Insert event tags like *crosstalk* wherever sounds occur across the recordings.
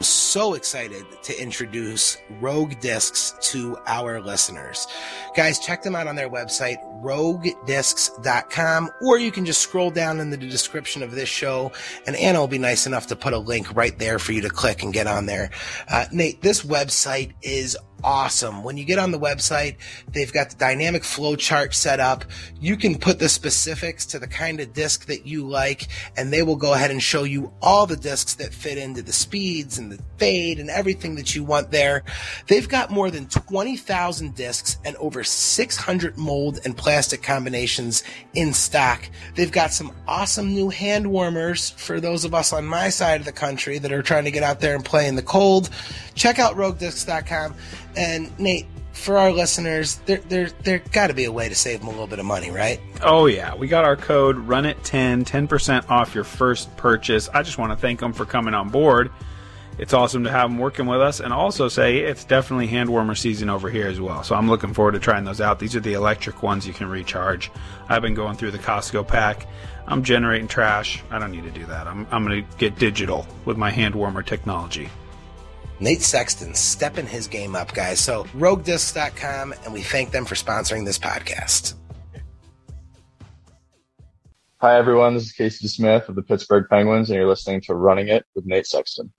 so excited to introduce Rogue Discs to our listeners. Guys, check them out on their website, roguediscs.com, or you can just scroll down in the description of this show, and Anna will be nice enough to put a link right there for you to click and get on there. Uh, Nate, this website is awesome. When you get on the website, they've got the dynamic flow chart set up. You can put the specifics to the kind of disc that you like, and they will go ahead and show you all the discs that fit into the speeds and the fade and everything that you want there. They've got more than 20,000 discs and over 600 mold and plastic combinations in stock. They've got some awesome new hand warmers for those of us on my side of the country that are trying to get out there and play in the cold. Check out roguediscs.com and Nate, for our listeners, there there there got to be a way to save them a little bit of money, right? Oh yeah, we got our code run it 10 10% off your first purchase. I just want to thank them for coming on board. It's awesome to have them working with us and also say it's definitely hand warmer season over here as well. So I'm looking forward to trying those out. These are the electric ones you can recharge. I've been going through the Costco pack. I'm generating trash. I don't need to do that. I'm, I'm going to get digital with my hand warmer technology. Nate Sexton stepping his game up, guys. So roguediscs.com, and we thank them for sponsoring this podcast. Hi, everyone. This is Casey Smith of the Pittsburgh Penguins, and you're listening to Running It with Nate Sexton.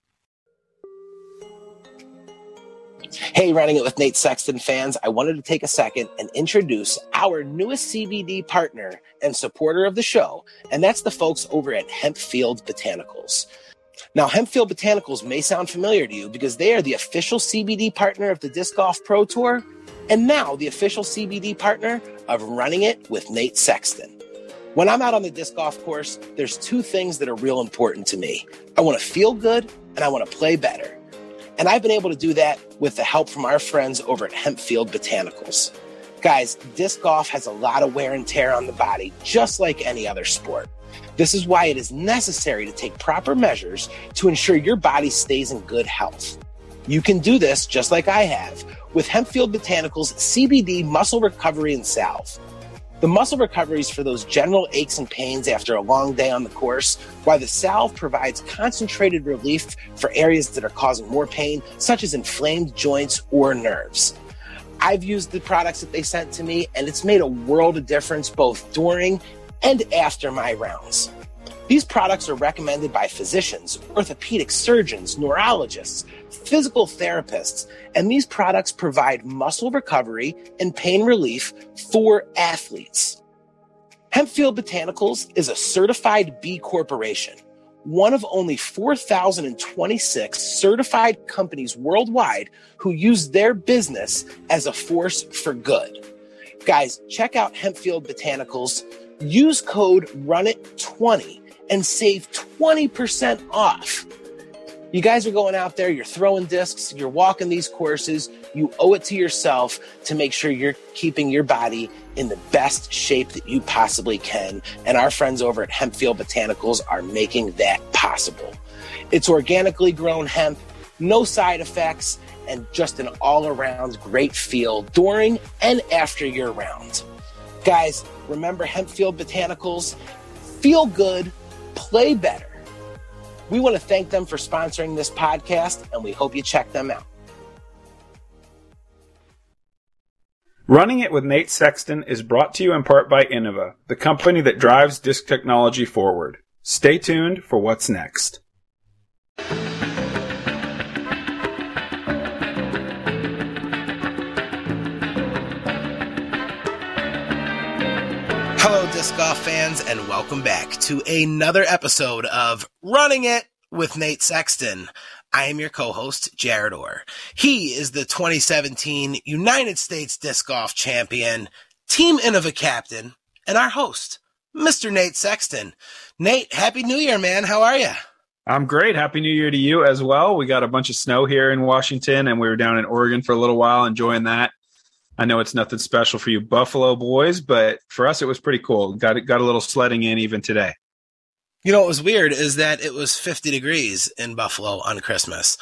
Hey, Running It with Nate Sexton fans, I wanted to take a second and introduce our newest CBD partner and supporter of the show, and that's the folks over at Hempfield Botanicals. Now, Hempfield Botanicals may sound familiar to you because they are the official CBD partner of the Disc Golf Pro Tour and now the official CBD partner of Running It with Nate Sexton. When I'm out on the disc golf course, there's two things that are real important to me. I want to feel good and I want to play better. And I've been able to do that with the help from our friends over at Hempfield Botanicals. Guys, disc golf has a lot of wear and tear on the body, just like any other sport. This is why it is necessary to take proper measures to ensure your body stays in good health. You can do this just like I have with Hempfield Botanicals CBD muscle recovery and salve. The muscle recovery is for those general aches and pains after a long day on the course, while the salve provides concentrated relief for areas that are causing more pain, such as inflamed joints or nerves. I've used the products that they sent to me, and it's made a world of difference both during and after my rounds. These products are recommended by physicians, orthopedic surgeons, neurologists, physical therapists, and these products provide muscle recovery and pain relief for athletes. Hempfield Botanicals is a certified B Corporation, one of only 4,026 certified companies worldwide who use their business as a force for good. Guys, check out Hempfield Botanicals Use code RUNIT20 and save 20% off. You guys are going out there, you're throwing discs, you're walking these courses. You owe it to yourself to make sure you're keeping your body in the best shape that you possibly can. And our friends over at Hempfield Botanicals are making that possible. It's organically grown hemp, no side effects, and just an all around great feel during and after your round. Guys, remember Hempfield Botanicals? Feel good, play better. We want to thank them for sponsoring this podcast, and we hope you check them out. Running It with Nate Sexton is brought to you in part by Innova, the company that drives disc technology forward. Stay tuned for what's next. Golf fans, and welcome back to another episode of Running It with Nate Sexton. I am your co-host, Jared Orr. He is the 2017 United States Disc Golf Champion, Team Innova Captain, and our host, Mr. Nate Sexton. Nate, Happy New Year, man. How are you? I'm great. Happy New Year to you as well. We got a bunch of snow here in Washington, and we were down in Oregon for a little while enjoying that. I know it's nothing special for you Buffalo boys, but for us it was pretty cool. Got got a little sledding in even today. You know what was weird is that it was 50 degrees in Buffalo on Christmas.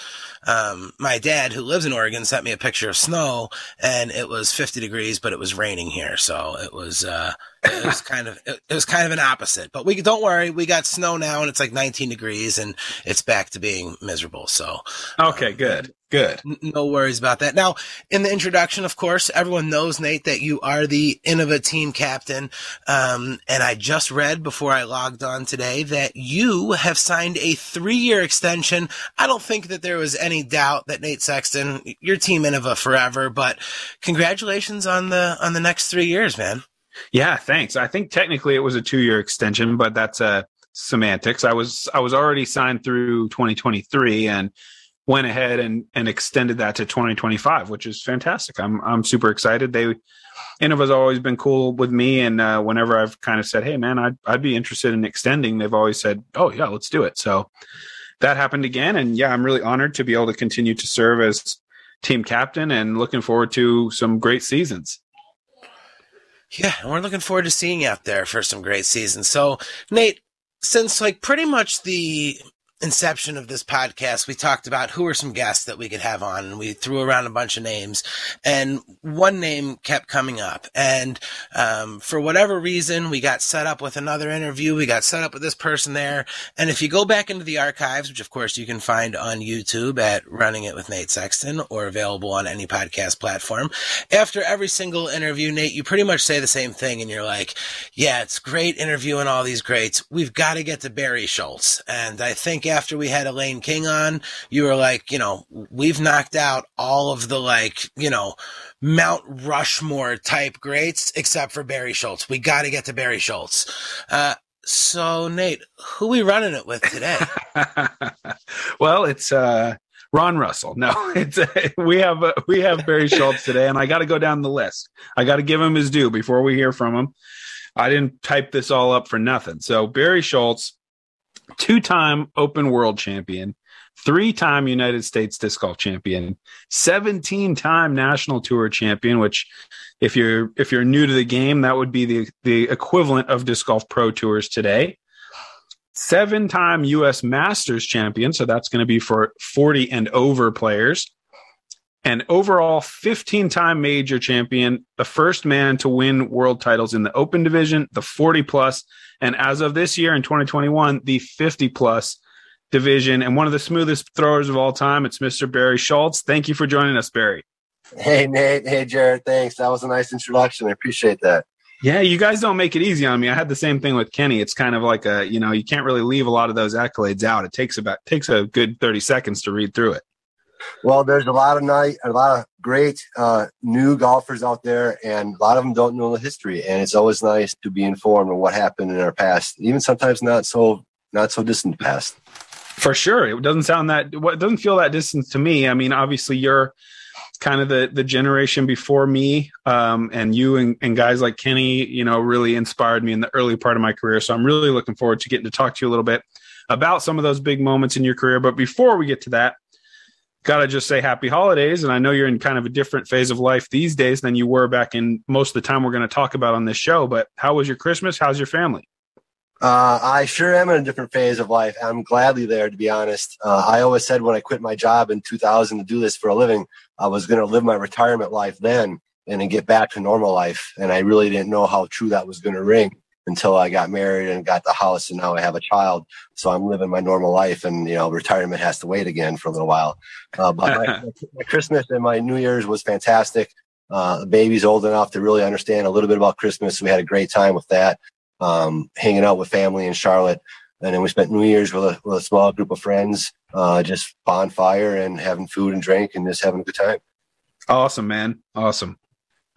Um, my dad, who lives in Oregon, sent me a picture of snow, and it was 50 degrees, but it was raining here, so it was uh, it was kind of it, was kind of an opposite. But we don't worry, we got snow now, and it's like 19 degrees, and it's back to being miserable. So okay, um, good. Good. No worries about that. Now, in the introduction, of course, everyone knows, Nate, that you are the Innova team captain. Um, and I just read before I logged on today that you have signed a three year extension. I don't think that there was any doubt that Nate Sexton, your team Innova forever, but congratulations on the, on the next three years, man. Yeah, thanks. I think technically it was a two year extension, but that's a, uh, semantics. I was I was already signed through 2023 and went ahead and, and extended that to 2025, which is fantastic. I'm I'm super excited. They Innova's always been cool with me, and uh, whenever I've kind of said, "Hey, man, I'd I'd be interested in extending," they've always said, "Oh yeah, let's do it." So that happened again, and yeah, I'm really honored to be able to continue to serve as team captain, and looking forward to some great seasons. Yeah, and we're looking forward to seeing you out there for some great seasons. So, Nate, since like pretty much the inception of this podcast, we talked about who are some guests that we could have on, and we threw around a bunch of names, and one name kept coming up. And um, for whatever reason, we got set up with another interview. We got set up with this person there. And if you go back into the archives, which of course you can find on YouTube at Running It with Nate Sexton or available on any podcast platform, after every single interview, Nate, you pretty much say the same thing, and you're like, "Yeah, it's great interviewing all these greats. We've got to get to Barry Schultz." And I think after we had Elaine King on, you were like, you know, we've knocked out all of the like, you know, Mount Rushmore type greats except for Barry Schultz. We got to get to Barry Schultz. Uh, so Nate, who we running it with today? *laughs* well, it's uh, Ron Russell. No, *laughs* it's we have uh, we have Barry Schultz today, and I got to go down the list. I got to give him his due before we hear from him. I didn't type this all up for nothing. So Barry Schultz two time open world champion, three time United States disc golf champion, 17 time national tour champion, which if you're, if you're new to the game, that would be the, the equivalent of disc golf pro tours today. Seven time US masters champion. So that's going to be for 40 and over players and overall 15 time major champion, the first man to win world titles in the open division, the 40 plus, and as of this year in 2021, the 50 plus division, and one of the smoothest throwers of all time. It's Mr. Barry Schultz. Thank you for joining us, Barry. Hey, Nate. Hey, Jared. Thanks. That was a nice introduction. I appreciate that. Yeah, you guys don't make it easy on me. I had the same thing with Kenny. It's kind of like a, you know, you can't really leave a lot of those accolades out. It takes about takes a good 30 seconds to read through it. Well, there's a lot of night, a lot of great uh, new golfers out there, and a lot of them don't know the history. And it's always nice to be informed of what happened in our past, even sometimes not so not so distant past. For sure, it doesn't sound that. What doesn't feel that distant to me. I mean, obviously, you're kind of the the generation before me, um, and you and, and guys like Kenny, you know, really inspired me in the early part of my career. So I'm really looking forward to getting to talk to you a little bit about some of those big moments in your career. But before we get to that, got to just say happy holidays. And I know you're in kind of a different phase of life these days than you were back in most of the time we're going to talk about on this show. But how was your Christmas? How's your family? Uh, I sure am in a different phase of life. I'm gladly there, to be honest. Uh, I always said when I quit my job in 2000 to do this for a living, I was going to live my retirement life then and then get back to normal life. And I really didn't know how true that was going to ring until I got married and got the house and now I have a child. So I'm living my normal life and, you know, retirement has to wait again for a little while. Uh, but my, *laughs* my, Christmas and my New Year's was fantastic. Uh, the baby's old enough to really understand a little bit about Christmas. So we had a great time with that. Um, hanging out with family in Charlotte. And then we spent New Year's with a, with a small group of friends, uh, just bonfire and having food and drink and just having a good time. Awesome, man. Awesome.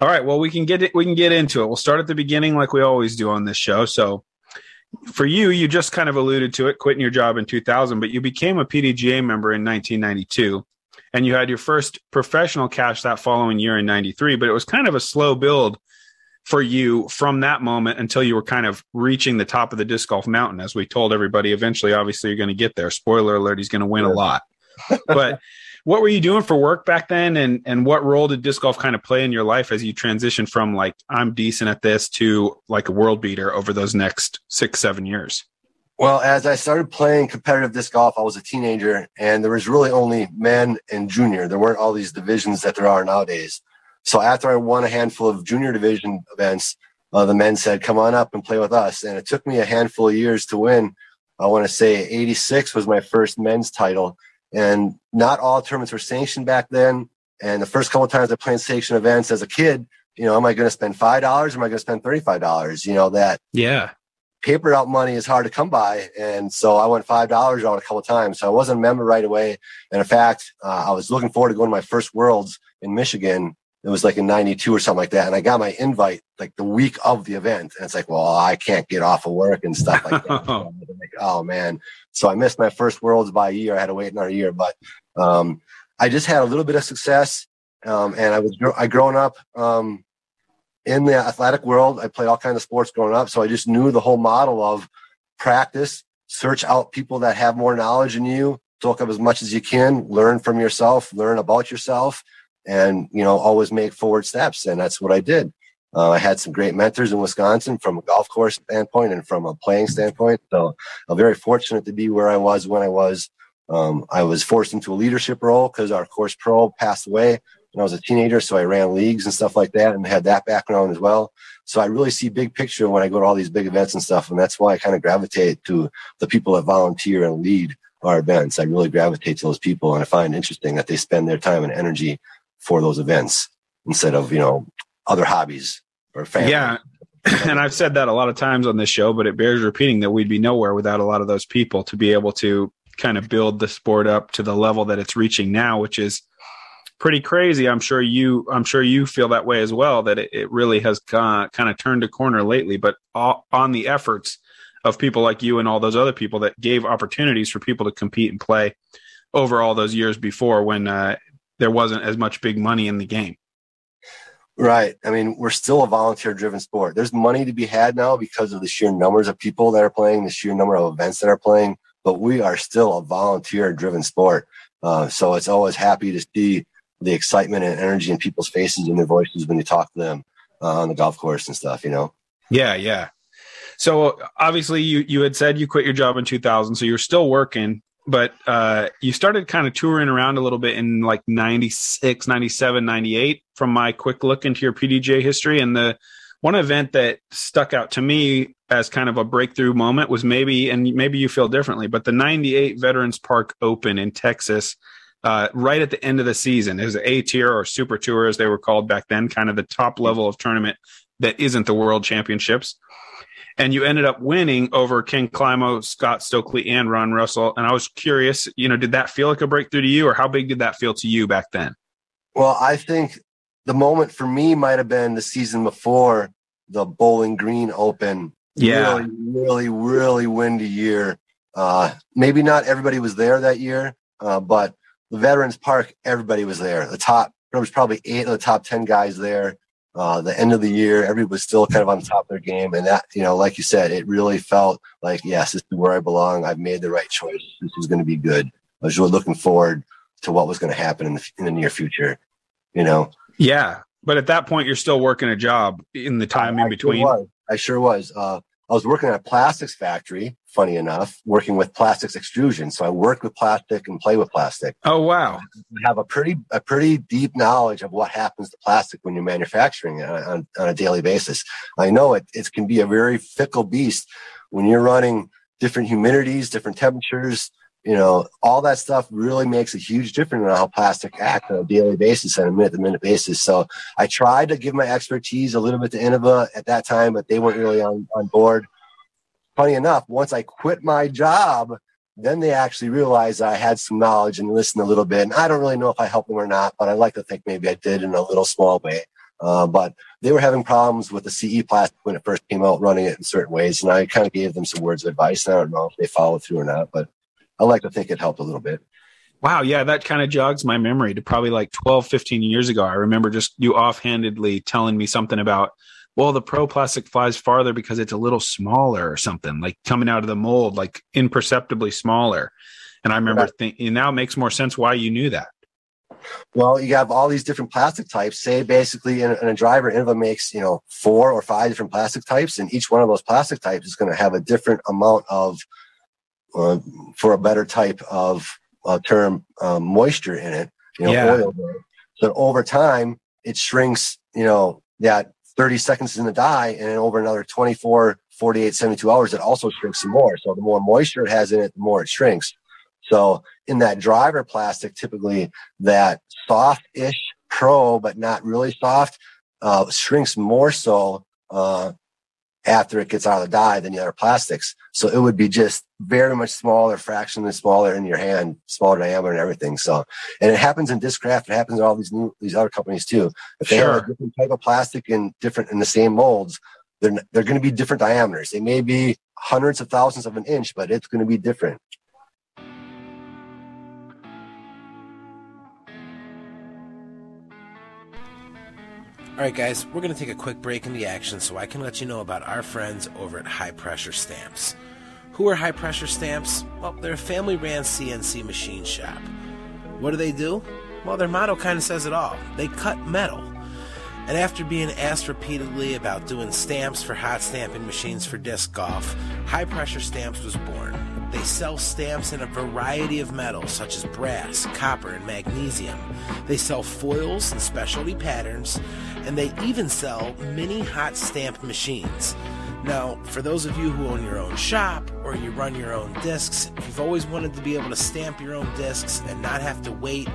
All right. Well, we can get it. We can get into it. We'll start at the beginning, like we always do on this show. So, for you, you just kind of alluded to it, quitting your job in 2000, but you became a PDGA member in 1992, and you had your first professional cash that following year in 93. But it was kind of a slow build for you from that moment until you were kind of reaching the top of the disc golf mountain. As we told everybody, eventually, obviously, you're going to get there. Spoiler alert: he's going to win a lot. *laughs* But what were you doing for work back then? And and what role did disc golf kind of play in your life as you transitioned from like i'm decent at this to like a world beater over those next six seven years? Well as i started playing competitive disc golf i was a teenager and there was really only men and junior. There weren't all these divisions that there are nowadays. So after i won a handful of junior division events uh, the men said, "Come on up and play with us." And it took me a handful of years to win. I want to say '86 was my first men's title, and not all tournaments were sanctioned back then. And the first couple of times I played sanctioned events as a kid, you know, am I going to spend five dollars or am I going to spend thirty five dollars? You know that. Yeah. Paper out money is hard to come by, and so I went five dollars out a couple of times. So I wasn't a member right away. And in fact, uh, I was looking forward to going to my first Worlds in Michigan it was like in 92 or something like that. And I got my invite like the week of the event. And it's like, well, I can't get off of work and stuff like that. *laughs* like, oh man. So I missed my first worlds by a year. I had to wait another year, but, um, I just had a little bit of success. Um, and I was, I grown up, um, in the athletic world. I played all kinds of sports growing up. So I just knew the whole model of practice, search out people that have more knowledge than you, talk up as much as you can, learn from yourself, learn about yourself and you know always make forward steps and that's what i did. Uh, i had some great mentors in wisconsin from a golf course standpoint and from a playing standpoint so i'm very fortunate to be where i was when i was um, i was forced into a leadership role because our course pro passed away when i was a teenager so i ran leagues and stuff like that and had that background as well. So i really see big picture when i go to all these big events and stuff and that's why i kind of gravitate to the people that volunteer and lead our events. I really gravitate to those people and i find interesting that they spend their time and energy for those events instead of you know other hobbies or family. Yeah. And I've said that a lot of times on this show, but it bears repeating that we'd be nowhere without a lot of those people to be able to kind of build the sport up to the level that it's reaching now, which is pretty crazy. I'm sure you, I'm sure you feel that way as well. That it, it really has kind of turned a corner lately. But on the efforts of people like you and all those other people that gave opportunities for people to compete and play over all those years before, when uh, there wasn't as much big money in the game. Right. I mean, we're still a volunteer driven sport. There's money to be had now because of the sheer numbers of people that are playing, the sheer number of events that are playing, but we are still a volunteer driven sport. Uh, so it's always happy to see the excitement and energy in people's faces and their voices when you talk to them uh, on the golf course and stuff, you know? Yeah. Yeah. So obviously you, you had said you quit your job in 2000. So you're still working but uh, you started kind of touring around a little bit in like 96 97 98 from my quick look into your PDGA history. And the one event that stuck out to me as kind of a breakthrough moment was maybe and maybe you feel differently but the 98 veterans park open in texas uh, right at the end of the season. It was a tier or super tour as they were called back then kind of the top level of tournament that isn't the world championships and you ended up winning over Ken Climo, Scott Stokely, and Ron Russell. And I was curious, you know, did that feel like a breakthrough to you, or how big did that feel to you back then? Well, I think the moment for me might have been the season before the Bowling Green Open. Yeah, really, really, really windy year. Uh, maybe not everybody was there that year, uh, but the Veterans Park, everybody was there. The top, there was probably eight of the top ten guys there uh, the end of the year, everybody was still kind of on top of their game. And that, you know, like you said, it really felt like, yes, this is where I belong. I've made the right choice. This is going to be good. I was really looking forward to what was going to happen in the, in the near future, you know? Yeah. But at that point, you're still working a job in the time I, in between. Sure I sure was. Uh, I was working at a plastics factory, funny enough, working with plastics extrusion. So I work with plastic and play with plastic. Oh wow. I have a pretty a pretty deep knowledge of what happens to plastic when you're manufacturing it on, on a daily basis. I know it it can be a very fickle beast when you're running different humidities, different temperatures, you know, all that stuff really makes a huge difference in how plastic act on a daily basis and a minute to minute basis. So I tried to give my expertise a little bit to Innova at that time, but they weren't really on, on board. Funny enough, once I quit my job, then they actually realized I had some knowledge and listened a little bit. And I don't really know if I helped them or not, but I like to think maybe I did in a little small way. Uh, but they were having problems with the CE plastic when it first came out, running it in certain ways. And I kind of gave them some words of advice. And I don't know if they followed through or not, but I like to think it helped a little bit. Wow. Yeah. That kind of jogs my memory to probably like 12, 15 years ago. I remember just you offhandedly telling me something about, well, the pro plastic flies farther because it's a little smaller or something like coming out of the mold, like imperceptibly smaller. And I remember right. thinking now it makes more sense why you knew that. Well, you have all these different plastic types. Say basically in, in a driver, Innova makes, you know, four or five different plastic types, and each one of those plastic types is going to have a different amount of uh, for a better type of uh, term, um, moisture in it, you know, yeah. oil. So over time, it shrinks, you know, that 30 seconds in the die, and then over another 24, 48, 72 hours, it also shrinks some more. So the more moisture it has in it, the more it shrinks. So in that driver plastic, typically that soft-ish pro, but not really soft, uh, shrinks more so uh, after it gets out of the die than the other plastics. So it would be just very much smaller, fractionally smaller in your hand, smaller diameter and everything. So, and it happens in Discraft. It happens in all these new, these other companies too. If they sure. have a different type of plastic in different, in the same molds, they're, they're going to be different diameters. They may be hundreds of thousands of an inch, but it's going to be different. All right, guys, we're going to take a quick break in the action so I can let you know about our friends over at High Pressure Stamps. Who are High Pressure Stamps? Well, they're a family ran CNC machine shop. What do they do? Well, their motto kind of says it all they cut metal. And after being asked repeatedly about doing stamps for hot stamping machines for disc golf, High Pressure Stamps was born. They sell stamps in a variety of metals such as brass, copper, and magnesium. They sell foils and specialty patterns, and they even sell mini hot stamp machines. Now, for those of you who own your own shop or you run your own discs, if you've always wanted to be able to stamp your own discs and not have to wait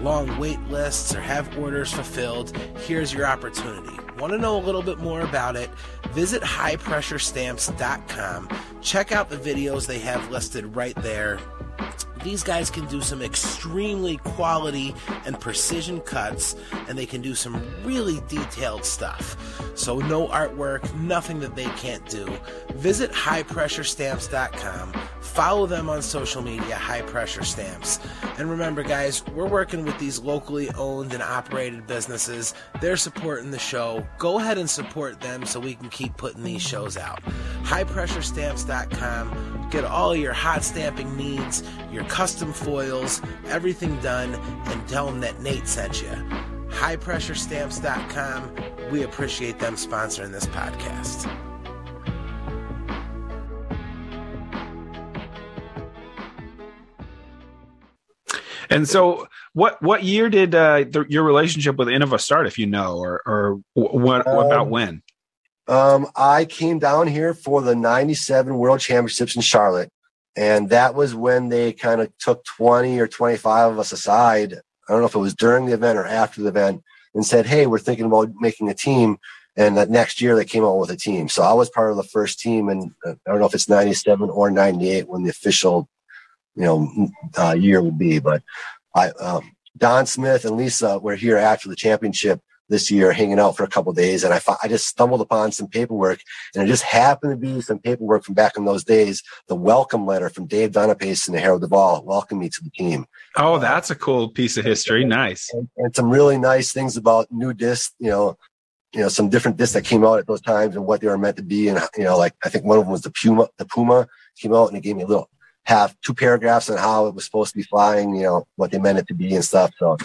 long wait lists or have orders fulfilled, here's your opportunity. Want to know a little bit more about it? Visit highpressurestamps.com. Check out the videos they have listed right there these guys can do some extremely quality and precision cuts, and they can do some really detailed stuff. So, no artwork, nothing that they can't do. Visit highpressurestamps.com. Follow them on social media, High Pressure Stamps. And remember, guys, we're working with these locally owned and operated businesses. They're supporting the show. Go ahead and support them so we can keep putting these shows out. HighPressureStamps.com. Get all your hot stamping needs, your custom foils, everything done, and tell them that Nate sent you. HighPressureStamps.com. We appreciate them sponsoring this podcast. And so, what what year did uh, the, your relationship with Innova start, if you know, or or what, um, about when? Um, I came down here for the '97 World Championships in Charlotte, and that was when they kind of took 20 or 25 of us aside. I don't know if it was during the event or after the event, and said, "Hey, we're thinking about making a team." And that next year they came out with a team. So I was part of the first team, and uh, I don't know if it's '97 or '98 when the official you know uh, year would be. But I, um, Don Smith and Lisa were here after the championship this year, hanging out for a couple days, and I I just stumbled upon some paperwork, and it just happened to be some paperwork from back in those days, the welcome letter from Dave Dunipace and the Harold Duvall welcoming me to the team. Oh, that's a cool piece of history. Nice, and, and some really nice things about new discs. You know, you know some different discs that came out at those times and what they were meant to be and you know like i think one of them was the puma the puma came out and it gave me a little half two paragraphs on how it was supposed to be flying, you know, what they meant it to be and stuff. So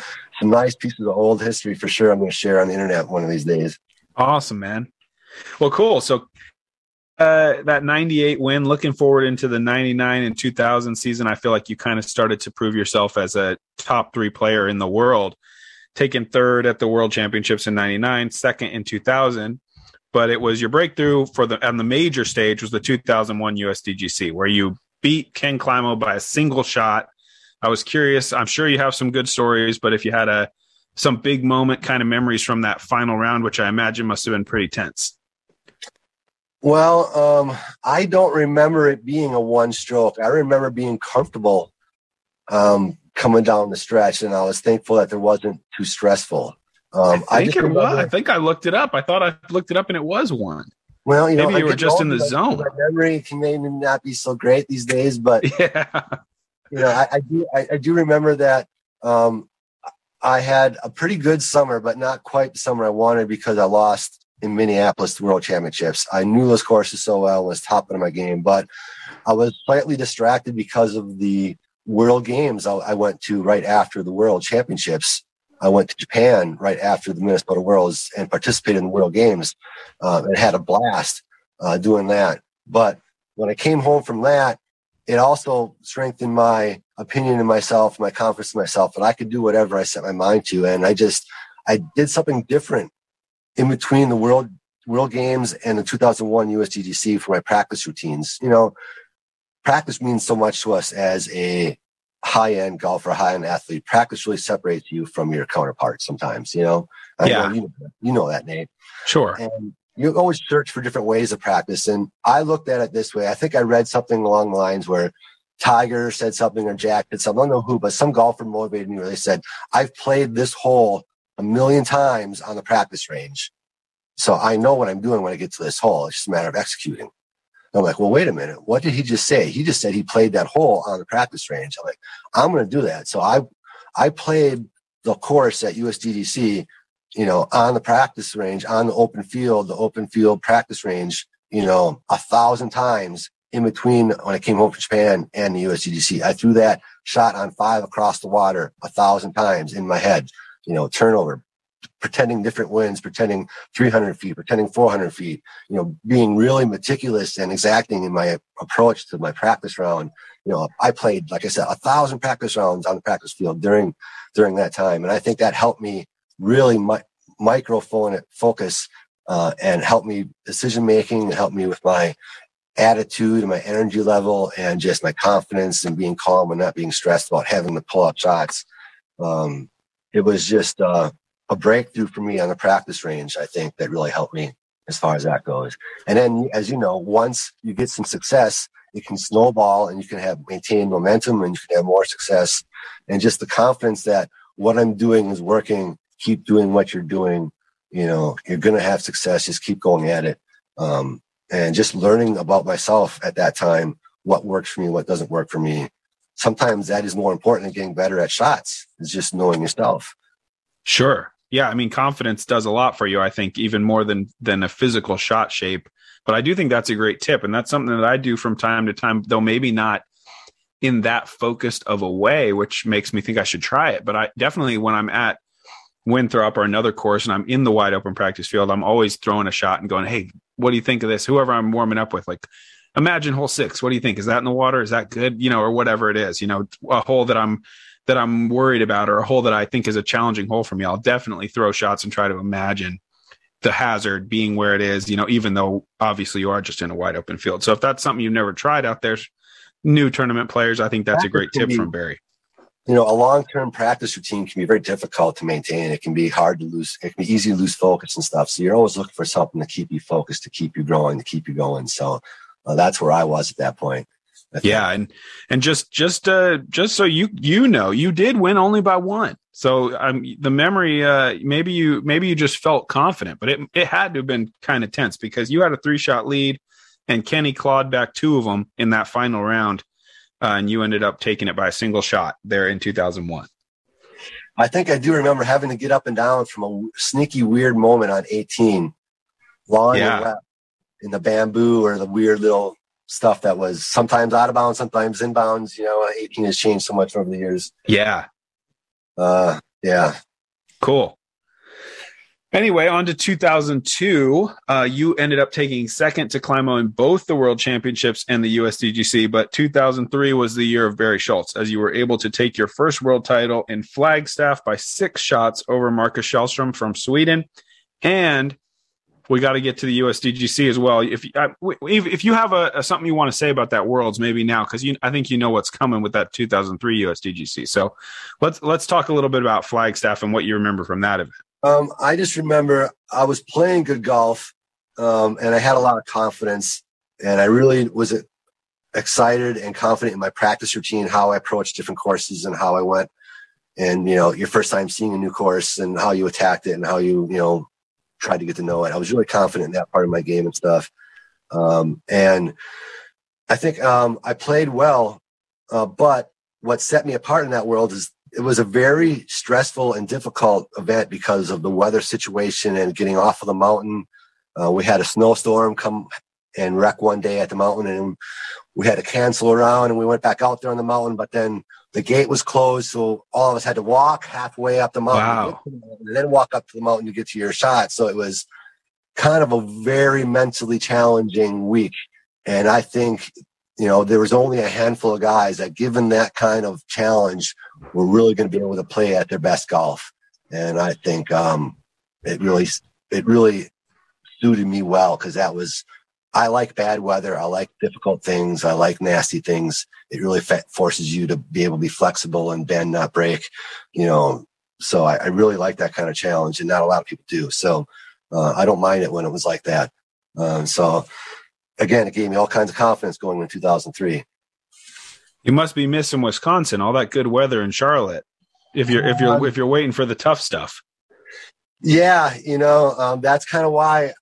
nice pieces of old history for sure I'm going to share on the internet one of these days. Awesome, man. Well, cool. So uh, that 98 win, looking forward into the 99 and 2000 season, I feel like you kind of started to prove yourself as a top three player in the world, taking third at the world championships in 99, second in 2000 but it was your breakthrough for the on the major stage was the 2001 USDGC where you beat Ken Climo by a single shot. I was curious. I'm sure you have some good stories, but if you had a some big moment kind of memories from that final round, which I imagine must have been pretty tense. Well, um, I don't remember it being a one stroke. I remember being comfortable um, coming down the stretch, and I was thankful that there wasn't too stressful. Um, I think I it remember, was. I think I looked it up. I thought I looked it up, and it was one. Well, you know, maybe know, you were just in the zone. My memory can maybe not be so great these days, but *laughs* yeah, you know, I, I do I, I, do remember that um, I had a pretty good summer, but not quite the summer I wanted because I lost in Minneapolis the World Championships. I knew those courses so well, was top of my game, but I was slightly distracted because of the World Games I, I went to right after the World Championships I went to Japan right after the Minnesota Worlds and participated in the World Games uh, and had a blast uh, doing that. But when I came home from that, it also strengthened my opinion in myself, my confidence in myself, and I could do whatever I set my mind to. And I just, I did something different in between the World World Games and the 2001 USDGC for my practice routines. You know, practice means so much to us as a high end golfer, high end athlete. Practice really separates you from your counterparts sometimes, you know? I yeah. Know, you, know, you know that, Nate. Sure. And you always search for different ways of practice. And I looked at it this way. I think I read something along the lines where Tiger said something or Jack did something. I don't know who, but some golfer motivated me where they said, I've played this hole a million times on the practice range. So I know what I'm doing when I get to this hole. It's just a matter of executing. I'm like, well, wait a minute. What did he just say? He just said he played that hole on the practice range. I'm like, I'm going to do that. So I, I played the course at USDGC, you know, on the practice range, on the open field, the open field practice range, you know, a thousand times in between when I came home from Japan and the USDGC. I threw that shot on five across the water a thousand times in my head, you know, turnover, pretending different winds, pretending 300 feet, pretending 400 feet, you know, being really meticulous and exacting in my approach to my practice round. You know, I played, like I said, a thousand practice rounds on the practice field during, during that time. And I think that helped me really mi- microphone focus, uh, and help me decision making, help me with my attitude and my energy level and just my confidence and being calm and not being stressed about having to pull up shots. Um, it was just, uh, a breakthrough for me on the practice range, I think that really helped me as far as that goes. And then, as you know, once you get some success, it can snowball and you can have maintain momentum and you can have more success and just the confidence that what I'm doing is working. Keep doing what you're doing. You know, you're going to have success. Just keep going at it. Um, and just learning about myself at that time, what works for me, what doesn't work for me. Sometimes that is more important than getting better at shots is just knowing yourself. Sure. Yeah, I mean confidence does a lot for you, I think, even more than than a physical shot shape. But I do think that's a great tip. And that's something that I do from time to time, though maybe not in that focused of a way, which makes me think I should try it. But I definitely when I'm at Winthrop or another course and I'm in the wide open practice field, I'm always throwing a shot and going, Hey, what do you think of this? Whoever I'm warming up with, like imagine hole six. What do you think? Is that in the water? Is that good? You know, or whatever it is, you know, a hole that I'm that I'm worried about or a hole that I think is a challenging hole for me, I'll definitely throw shots and try to imagine the hazard being where it is, you know, even though obviously you are just in a wide open field. So if that's something you've never tried out there, new tournament players, I think that's a great tip from Barry. You know, a long term practice routine can be very difficult to maintain. It can be hard to lose, it can be easy to lose focus and stuff. So you're always looking for something to keep you focused, to keep you growing, to keep you going. So uh, that's where I was at that point yeah, and and just just uh just so you you know, you did win only by one. So um, the memory, uh, maybe you maybe you just felt confident, but it it had to have been kind of tense because you had a three shot lead, and Kenny clawed back two of them in that final round, uh, and you ended up taking it by a single shot there in 2001. I think I do remember having to get up and down from a sneaky weird moment on 18, long yeah. and in the bamboo or the weird little stuff that was sometimes out of bounds, sometimes in bounds. You know, 18 has changed so much over the years. Yeah. Uh, yeah. Cool. Anyway, on to 2002. Uh, you ended up taking second to Climo in both the World Championships and the USDGC, but 2003 was the year of Barry Schultz as you were able to take your first world title in Flagstaff by six shots over Marcus Källström from Sweden and we got to get to the USDGC as well. If uh, if you have a, a, something you want to say about that Worlds, maybe now because I think you know what's coming with that 2003 USDGC. So let's let's talk a little bit about Flagstaff and what you remember from that event. Um, I just remember I was playing good golf, um, and I had a lot of confidence, and I really was excited and confident in my practice routine, how I approached different courses, and how I went. And you know, your first time seeing a new course, and how you attacked it, and how you you know tried to get to know it. I was really confident in that part of my game and stuff. Um, and I think um, I played well, uh, but what set me apart in that world is it was a very stressful and difficult event because of the weather situation and getting off of the mountain. Uh, we had a snowstorm come and wreck one day at the mountain, and we had to cancel around, and we went back out there on the mountain. But then the gate was closed, so all of us had to walk halfway up the mountain, wow. and then walk up to the mountain to get to your shot. So it was kind of a very mentally challenging week. And I think, you know, there was only a handful of guys that, given that kind of challenge, were really going to be able to play at their best golf. And I think um, it really, it really suited me well because that was I like bad weather. I like difficult things. I like nasty things. It really forces you to be able to be flexible and bend, not break. You know, so I, I really like that kind of challenge, and not a lot of people do. So uh, I don't mind it when it was like that. Um, so again, it gave me all kinds of confidence going in 2003. You must be missing Wisconsin, all that good weather in Charlotte. If you're if you're if you're waiting for the tough stuff. Yeah, you know um, that's kind of why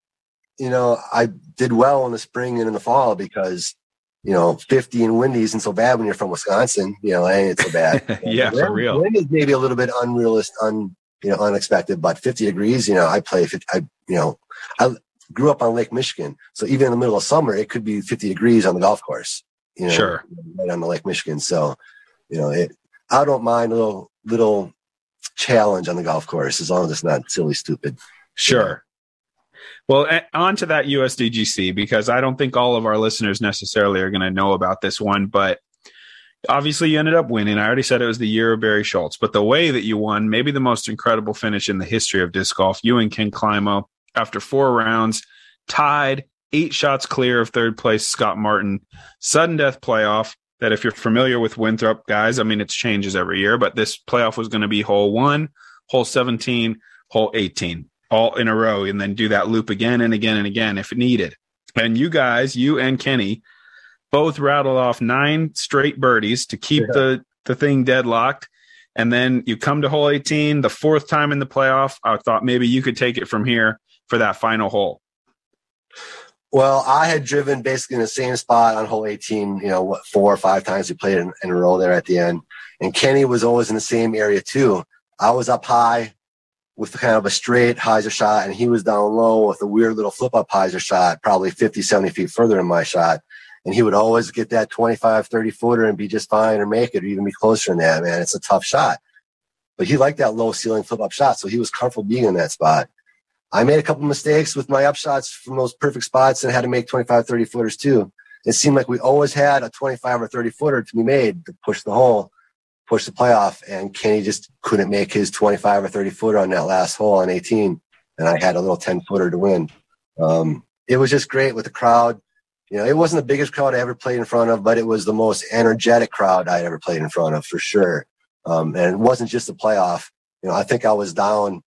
you know I did well in the spring and in the fall because you know 50 and windy isn't so bad when you're from Wisconsin. You know, ain't so bad. *laughs* yeah, wind, for real. Wind is maybe a little bit unrealistic, un you know unexpected, but 50 degrees. You know, I play. 50, I you know I grew up on Lake Michigan, so even in the middle of summer, it could be 50 degrees on the golf course. You know, sure, right on the Lake Michigan. So, you know, it. I don't mind a little little challenge on the golf course as long as it's not silly stupid. Sure. Well, on to that USDGC because I don't think all of our listeners necessarily are going to know about this one, but obviously you ended up winning. I already said it was the year of Barry Schultz, but the way that you won, maybe the most incredible finish in the history of disc golf. You and Ken Climo, after four rounds, tied eight shots clear of third place Scott Martin. Sudden death playoff. That if you're familiar with Winthrop guys, I mean it changes every year, but this playoff was going to be hole one, hole 17, hole 18, all in a row, and then do that loop again and again and again if needed. And you guys, you and Kenny, both rattled off nine straight birdies to keep yeah. the the thing deadlocked. And then you come to hole 18, the fourth time in the playoff. I thought maybe you could take it from here for that final hole. Well, I had driven basically in the same spot on hole 18, you know, what, four or five times we played in, in a row there at the end. And Kenny was always in the same area too. I was up high with kind of a straight hyzer shot, and he was down low with a weird little flip up hyzer shot, probably 50, 70 feet further than my shot. And he would always get that 25, 30 footer and be just fine or make it or even be closer than that, man. It's a tough shot. But he liked that low ceiling flip up shot. So he was comfortable being in that spot. I made a couple mistakes with my upshots from those perfect spots and had to make 25, 30 footers too. It seemed like we always had a 25 or 30 footer to be made to push the hole, push the playoff. And Kenny just couldn't make his 25 or 30 footer on that last hole on 18. And I had a little 10 footer to win. Um, it was just great with the crowd. You know, it wasn't the biggest crowd I ever played in front of, but it was the most energetic crowd I'd ever played in front of for sure. Um, and it wasn't just the playoff. You know, I think I was down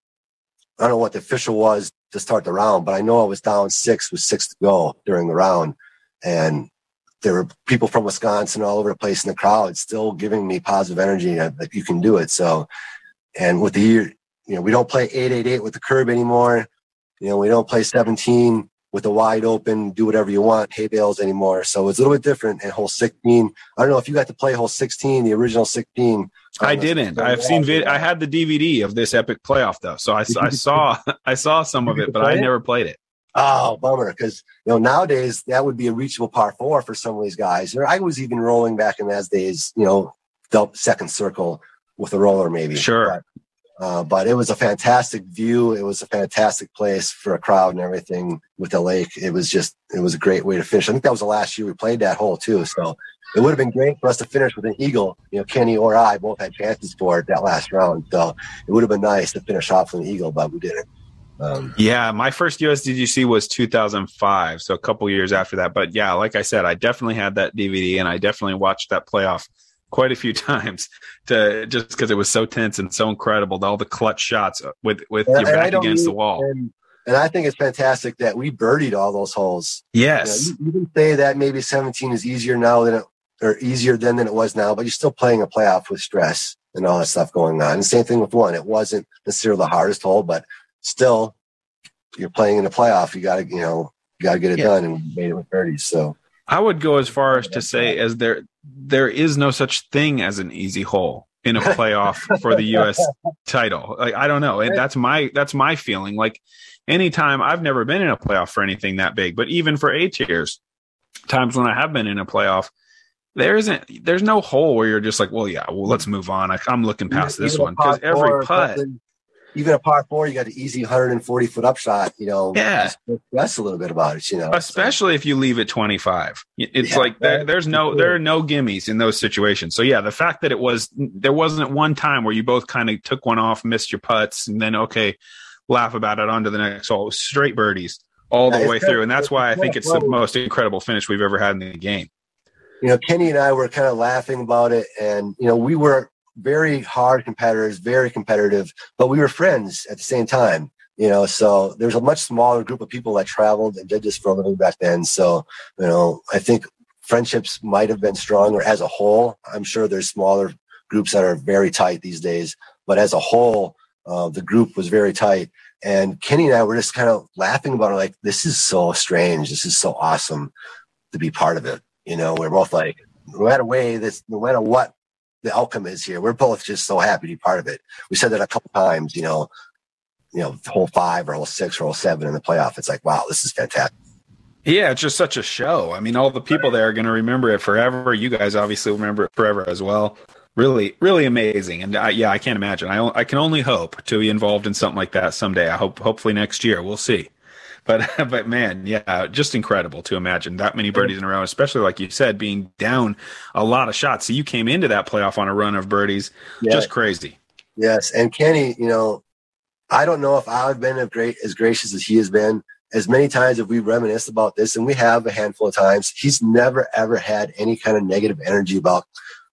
I don't know what the official was to start the round, but I know I was down six with six to go during the round. And there were people from Wisconsin all over the place in the crowd still giving me positive energy that you can do it. So, and with the year, you know, we don't play 888 with the curb anymore. You know, we don't play 17 with a wide open, do whatever you want, hay bales anymore. So it's a little bit different in hole 16. I don't know if you got to play hole 16, the original 16 I didn't. I've seen vid. I had the DVD of this epic playoff though, so I, I *laughs* saw *laughs* I saw some of it, but I never played it. Oh, bummer! Because you know nowadays that would be a reachable par four for some of these guys. Or I was even rolling back in those days. You know, the second circle with a roller maybe. Sure. But, uh, but it was a fantastic view. It was a fantastic place for a crowd and everything with the lake. It was just, it was a great way to finish. I think that was the last year we played that hole too. So it would have been great for us to finish with an eagle. You know, Kenny or I both had chances for it that last round. So it would have been nice to finish off with an eagle, but we didn't. Um, yeah, my first USDGC was 2005, so a couple years after that. But yeah, like I said, I definitely had that DVD, and I definitely watched that playoff quite a few *laughs* times to just because it was so tense and so incredible. All the clutch shots with with and, your back against the wall. And, and, I think it's fantastic that we birdied all those holes. Yes, you, know, you, you, can say that maybe 17 is easier now than it or easier then than it was now, but you're still playing a playoff with stress and all that stuff going on. And same thing with one. It wasn't necessarily the hardest hole, but still you're playing in a playoff. You gotta, you know, gotta get it yeah. done and we made it with birdies. So I would go as far as to say as there there is no such thing as an easy hole in a *laughs* playoff for the US title. Like I don't know. And that's my that's my feeling. Like anytime I've never been in a playoff for anything that big, but even for A tiers, times when I have been in a playoff, there isn't there's no hole where you're just like, well, yeah, well, let's move on. I, am looking past this one because every putt, even a par four, you got an easy 140 foot upshot. You know, yeah, stress a little bit about it. You know, especially so. if you leave it 25. It's yeah, like there, there's no there are no gimmies in those situations. So yeah, the fact that it was there wasn't one time where you both kind of took one off, missed your putts, and then okay, laugh about it onto the next hole. Straight birdies all the way through, and that's why I think it's the most incredible finish we've ever had in the game. You know, and that's why I think it's the most incredible finish we've ever had in the game. You know, Kenny and I were kind of laughing about it, and you know, we were very hard competitors, very competitive, but we were friends at the same time. You know, so there's a much smaller group of people that traveled and did this for a living back then. So, you know, I think friendships might have been stronger as a whole. I'm sure there's smaller groups that are very tight these days, but as a whole, uh, the group was very tight. And Kenny and I were just kind of laughing about it, like, this is so strange. This is so awesome to be part of it. You know, we're both like, no matter way this, no matter what the outcome is here, we're both just so happy to be part of it. We said that a couple times, you know, you know, hole five or hole six or hole seven in the playoff. It's like, wow, this is fantastic. Yeah, it's just such a show. I mean, all the people there are going to remember it forever. You guys obviously remember it forever as well. Really, really amazing. And I, yeah, I can't imagine. I, I can only hope to be involved in something like that someday. I hope, hopefully next year. We'll see. But, *laughs* but man, yeah, just incredible to imagine that many birdies in a row, especially like you said, being down a lot of shots. So you came into that playoff on a run of birdies, yeah. just crazy. Yes, and Kenny, you know, I don't know if I've been as great as gracious as he has been as many times as we reminisce about this, and we have a handful of times, he's never ever had any kind of negative energy about,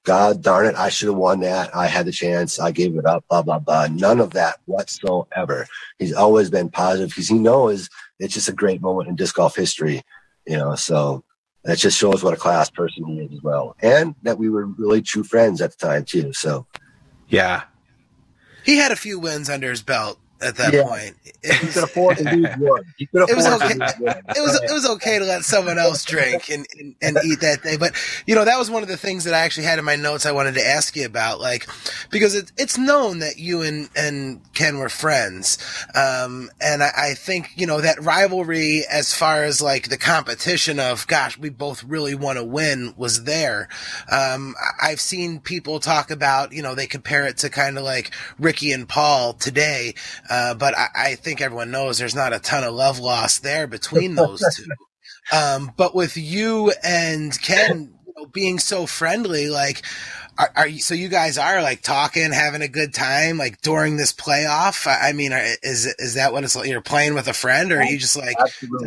God darn it, I should have won that. I had the chance. I gave it up, blah, blah, blah. None of that whatsoever. He's always been positive because he knows it's just a great moment in disc golf history, you know, so that just shows what a class person he is as well. And that we were really true friends at the time too. So, yeah. He had a few wins under his belt at that yeah. point. *laughs* It was, he could afford to lose one. He could afford it was okay. It was it was okay to let someone else drink and, and, and, eat that day. But you know, that was one of the things that I actually had in my notes I wanted to ask you about, like because it, it's known that you and, and Ken were friends. Um, and I, I think, you know, that rivalry as far as like the competition of gosh, we both really want to win was there. Um, I've seen people talk about, you know, they compare it to kind of like Ricky and Paul today uh, but I, I, think everyone knows there's not a ton of love lost there between those two. *laughs* Um, but with you and Ken you know, being so friendly, like, are, are, you, so you guys are like talking, having a good time, like during this playoff? I, I mean, are, is is that what it's like? You're playing with a friend, or are you just like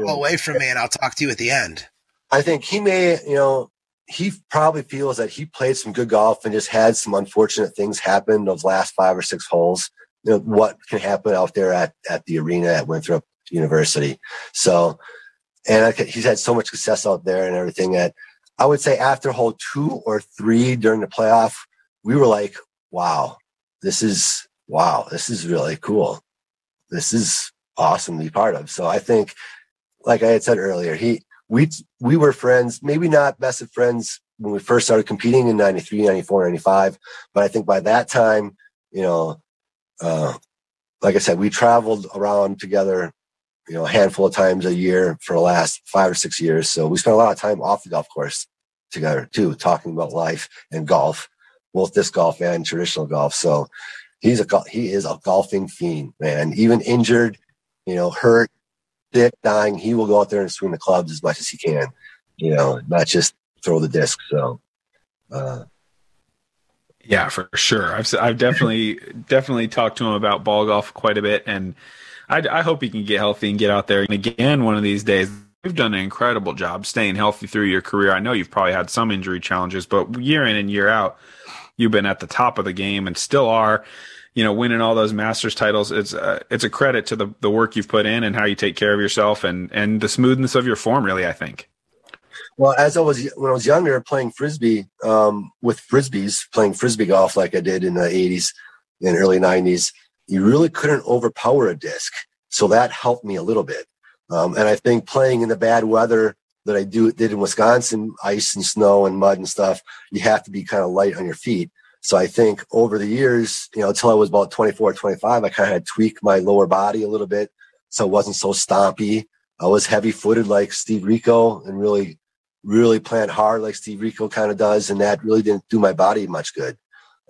away from me and I'll talk to you at the end? I think he may, you know, he probably feels that he played some good golf and just had some unfortunate things happen those last five or six holes you know, what can happen out there at, at the arena at Winthrop University. So, and I, he's had so much success out there and everything that I would say after hole two or three during the playoff, we were like, wow, this is, wow, this is really cool. This is awesome to be part of. So I think, like I had said earlier, he, we, we were friends, maybe not best of friends when we first started competing in 93, 94, 95. But I think by that time, you know, uh, like I said, we traveled around together, you know, a handful of times a year for the last five or six years. So we spent a lot of time off the golf course together too, talking about life and golf, both disc golf and traditional golf. So he's a he is a golfing fiend, man. Even injured, you know, hurt, sick, dying, he will go out there and swing the clubs as much as he can. You know, not just throw the disc. So uh, yeah, for sure. I've I've definitely *laughs* definitely talked to him about ball golf quite a bit, and I, I hope he can get healthy and get out there. And again, one of these days, you've done an incredible job staying healthy through your career. I know you've probably had some injury challenges, but year in and year out, you've been at the top of the game and still are. You know, winning all those Masters titles, it's uh, it's a credit to the the work you've put in and how you take care of yourself and and the smoothness of your form. Really, I think. Well, as I was when I was younger, playing frisbee um, with frisbees, playing frisbee golf like I did in the '80s and early '90s, you really couldn't overpower a disc, so that helped me a little bit. Um, and I think playing in the bad weather that I do did in Wisconsin, ice and snow and mud and stuff, you have to be kind of light on your feet. So I think over the years, you know, until I was about 24, 25, I kind of had tweaked my lower body a little bit. So it wasn't so stompy. I was heavy footed like Steve Rico and really really plant hard like Steve Rico kind of does, and that really didn't do my body much good.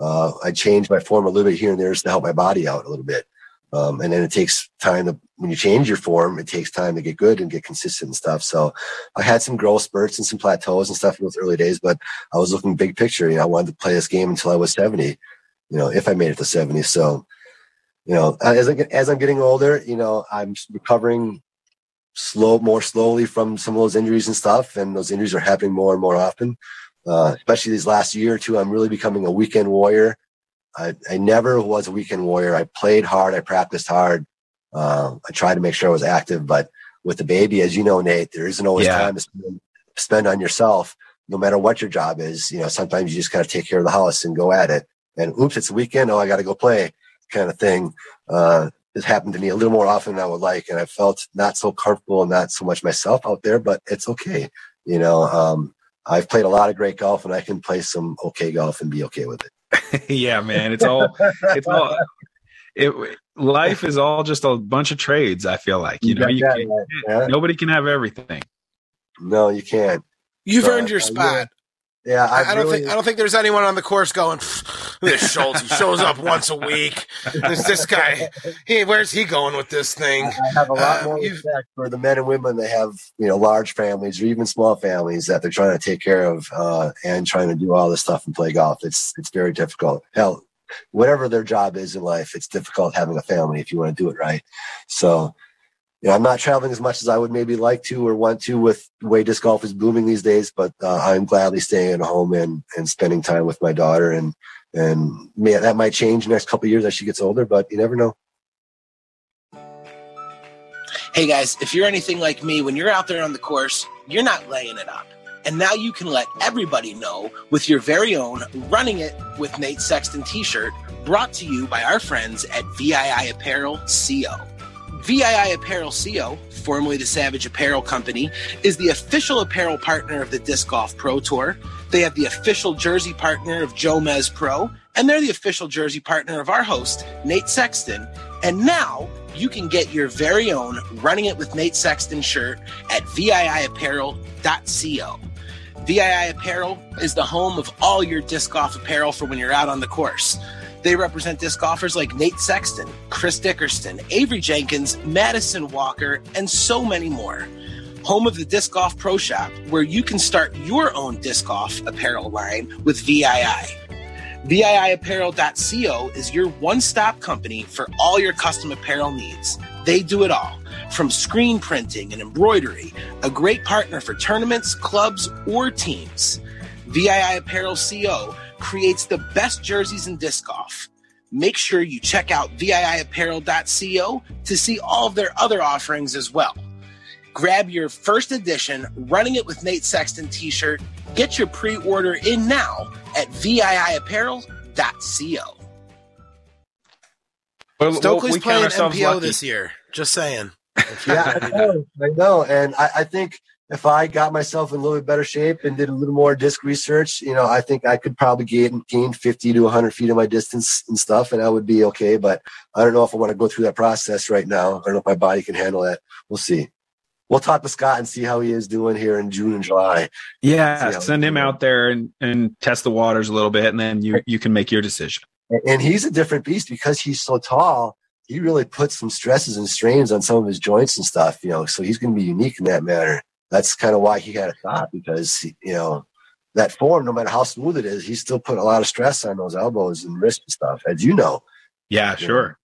Uh, I changed my form a little bit here and there just to help my body out a little bit. Um, and then it takes time to, when you change your form, it takes time to get good and get consistent and stuff. So I had some growth spurts and some plateaus and stuff in those early days, but I was looking big picture. You know, I wanted to play this game until I was 70, you know, if I made it to 70. So, you know, as I get, as I'm getting older, you know, I'm recovering slow, more slowly from some of those injuries and stuff. And those injuries are happening more and more often. Uh, especially these last year or two, I'm really becoming a weekend warrior. I, I never was a weekend warrior. I played hard. I practiced hard. Uh, I tried to make sure I was active, but with the baby, as you know, Nate, there isn't always yeah. time to spend, spend on yourself, no matter what your job is. You know, sometimes you just got to take care of the house and go at it. And oops, it's a weekend. Oh, I got to go play kind of thing. Uh, has happened to me a little more often than I would like. And I felt not so comfortable and not so much myself out there, but it's okay. You know, um, I've played a lot of great golf and I can play some okay golf and be okay with it. *laughs* yeah, man. It's all, it's all, it, life is all just a bunch of trades. I feel like, you, you know, you can, right, yeah. nobody can have everything. No, you can't. You've earned your spot. Yeah, I, I don't really, think I don't think there's anyone on the course going. This Schultz he shows up once a week. This this guy, hey, where's he going with this thing? I have a lot uh, more respect for the men and women that have you know large families or even small families that they're trying to take care of uh, and trying to do all this stuff and play golf. It's it's very difficult. Hell, whatever their job is in life, it's difficult having a family if you want to do it right. So you know, I'm not traveling as much as I would maybe like to or want to with the way disc golf is booming these days, but uh, I'm gladly staying at home and, and spending time with my daughter. And, and man, that might change next couple years as she gets older, but you never know. Hey guys, if you're anything like me, when you're out there on the course, you're not laying it up. And now you can let everybody know with your very own Running It with Nate Sexton t shirt brought to you by our friends at VII Apparel CO. VII Apparel CO, formerly the Savage Apparel Company, is the official apparel partner of the Disc Golf Pro Tour. They have the official jersey partner of Jomez Pro, and they're the official jersey partner of our host, Nate Sexton. And now you can get your very own Running It with Nate Sexton shirt at VIIapparel.co. VII Apparel is the home of all your disc golf apparel for when you're out on the course. They represent disc golfers like Nate Sexton, Chris Dickerson, Avery Jenkins, Madison Walker, and so many more. Home of the Disc Golf Pro Shop, where you can start your own disc golf apparel line with VII. VIIapparel.co is your one stop company for all your custom apparel needs. They do it all from screen printing and embroidery, a great partner for tournaments, clubs, or teams. VII Apparel CO creates the best jerseys in disc golf. Make sure you check out VIIapparel.co to see all of their other offerings as well. Grab your first edition Running It with Nate Sexton t shirt. Get your pre order in now at VIIapparel.co. Well, Stokely's playing MPO lucky. this year. Just saying. *laughs* yeah, I know, I know. And I, I think if I got myself in a little bit better shape and did a little more disc research, you know, I think I could probably gain, gain 50 to 100 feet of my distance and stuff, and I would be okay. But I don't know if I want to go through that process right now. I don't know if my body can handle that. We'll see. We'll talk to Scott and see how he is doing here in June and July. Yeah, send him out there and, and test the waters a little bit, and then you, you can make your decision. And he's a different beast because he's so tall. He really puts some stresses and strains on some of his joints and stuff, you know. So he's going to be unique in that manner that's kind of why he had a shot because you know that form, no matter how smooth it is, he's still putting a lot of stress on those elbows and wrists and stuff, as you know. Yeah, you sure. Know,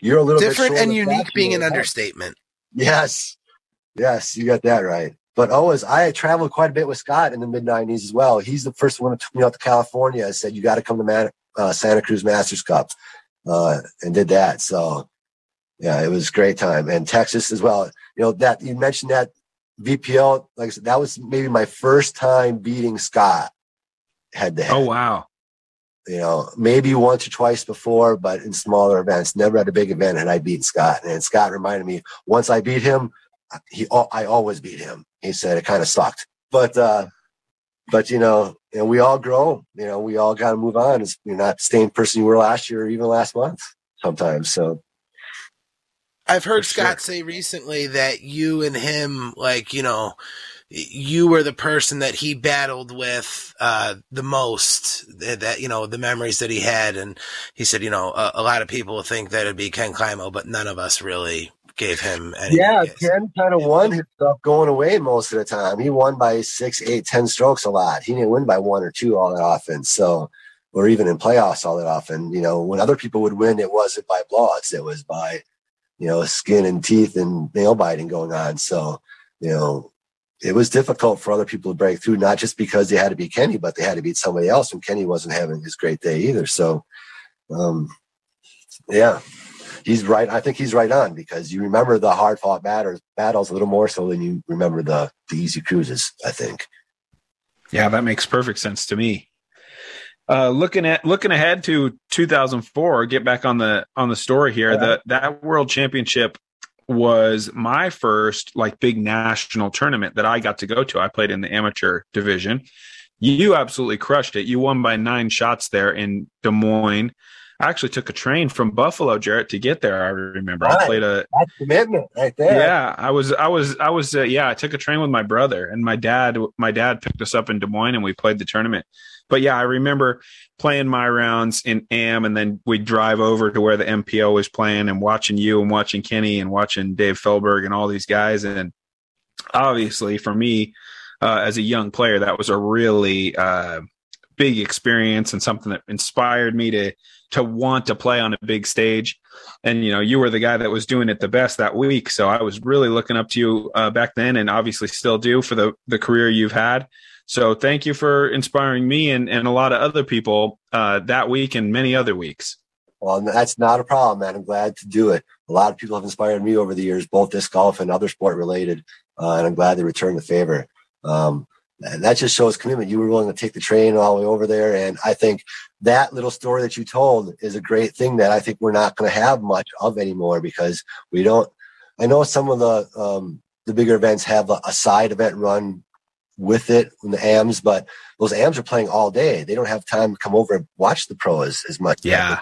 you're a little different and unique, being an understatement. Yes, yes, you got that right. But always, I traveled quite a bit with Scott in the mid '90s as well. He's the first one that took me out to California. I said, "You got to come to Man- uh, Santa Cruz Masters Cup," uh, and did that. So, yeah, it was a great time. And Texas as well. You know that you mentioned that VPL, like I said, that was maybe my first time beating Scott head to head. Oh wow. You know, maybe once or twice before, but in smaller events. Never at a big event had I beaten Scott. And Scott reminded me once I beat him, he I always beat him. He said it kind of sucked, but uh, but you know, and we all grow. You know, we all got to move on. It's, you're not the same person you were last year or even last month sometimes. So I've heard Scott sure. say recently that you and him, like, you know, you were the person that he battled with uh, the most that you know the memories that he had. And he said you know a, a lot of people think that it'd be ken climo but none of us really gave him any yeah ken kind of won his stuff going away most of the time. He won by six eight ten strokes a lot. He didn't win by one or two all that often. So or even in playoffs all that often. You know when other people would win it wasn't by blowouts. It was by you know, skin and teeth and nail biting going on. So, you know, it was difficult for other people to break through, not just because they had to beat Kenny, but they had to beat somebody else, and Kenny wasn't having his great day either. So, um, yeah, he's right. I think he's right on because you remember the hard fought battles, battles a little more so than you remember the the easy cruises. I think. Yeah, that makes perfect sense to me. Uh, looking at looking ahead to 2004, get back on the on the story here. Yeah. That that World Championship was my first like big national tournament that I got to go to. I played in the amateur division. You absolutely crushed it. You won by nine shots there in Des Moines. I actually took a train from Buffalo, Jarrett, to get there. I remember right. I played a That's commitment right there. Yeah, I was, I was, I was. Uh, yeah, I took a train with my brother and my dad. My dad picked us up in Des Moines, and we played the tournament. But yeah, I remember playing my rounds in AM, and then we'd drive over to where the MPO was playing, and watching you and watching Kenny and watching Dave Feldberg and all these guys. And obviously, for me uh, as a young player, that was a really uh, big experience and something that inspired me to to want to play on a big stage. And you know, you were the guy that was doing it the best that week, so I was really looking up to you uh, back then, and obviously still do for the the career you've had. So thank you for inspiring me and, and a lot of other people uh, that week and many other weeks. Well, that's not a problem, man. I'm glad to do it. A lot of people have inspired me over the years, both disc golf and other sport related, uh, and I'm glad they returned the favor. Um, and that just shows commitment. You were willing to take the train all the way over there. And I think that little story that you told is a great thing that I think we're not going to have much of anymore because we don't. I know some of the um, the bigger events have a, a side event run with it in the AMs, but those AMs are playing all day. They don't have time to come over and watch the pros as much. Yeah.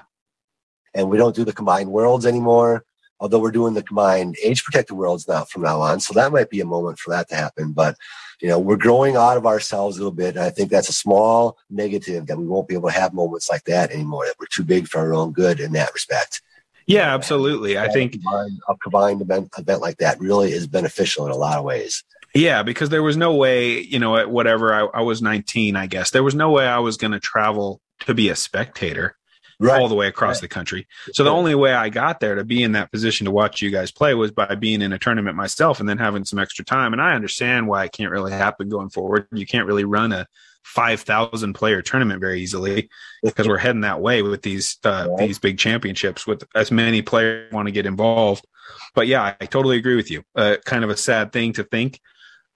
And we don't do the combined worlds anymore, although we're doing the combined age protected worlds now from now on. So that might be a moment for that to happen. But you know, we're growing out of ourselves a little bit. And I think that's a small negative that we won't be able to have moments like that anymore, that we're too big for our own good in that respect. Yeah, absolutely. I think a combined, a combined event, event like that really is beneficial in a lot of ways. Yeah, because there was no way, you know, at whatever I, I was 19, I guess there was no way I was going to travel to be a spectator right. all the way across right. the country. So the only way I got there to be in that position to watch you guys play was by being in a tournament myself and then having some extra time. And I understand why it can't really happen going forward. You can't really run a 5,000 player tournament very easily because we're heading that way with these uh, right. these big championships with as many players want to get involved. But yeah, I totally agree with you. Uh, kind of a sad thing to think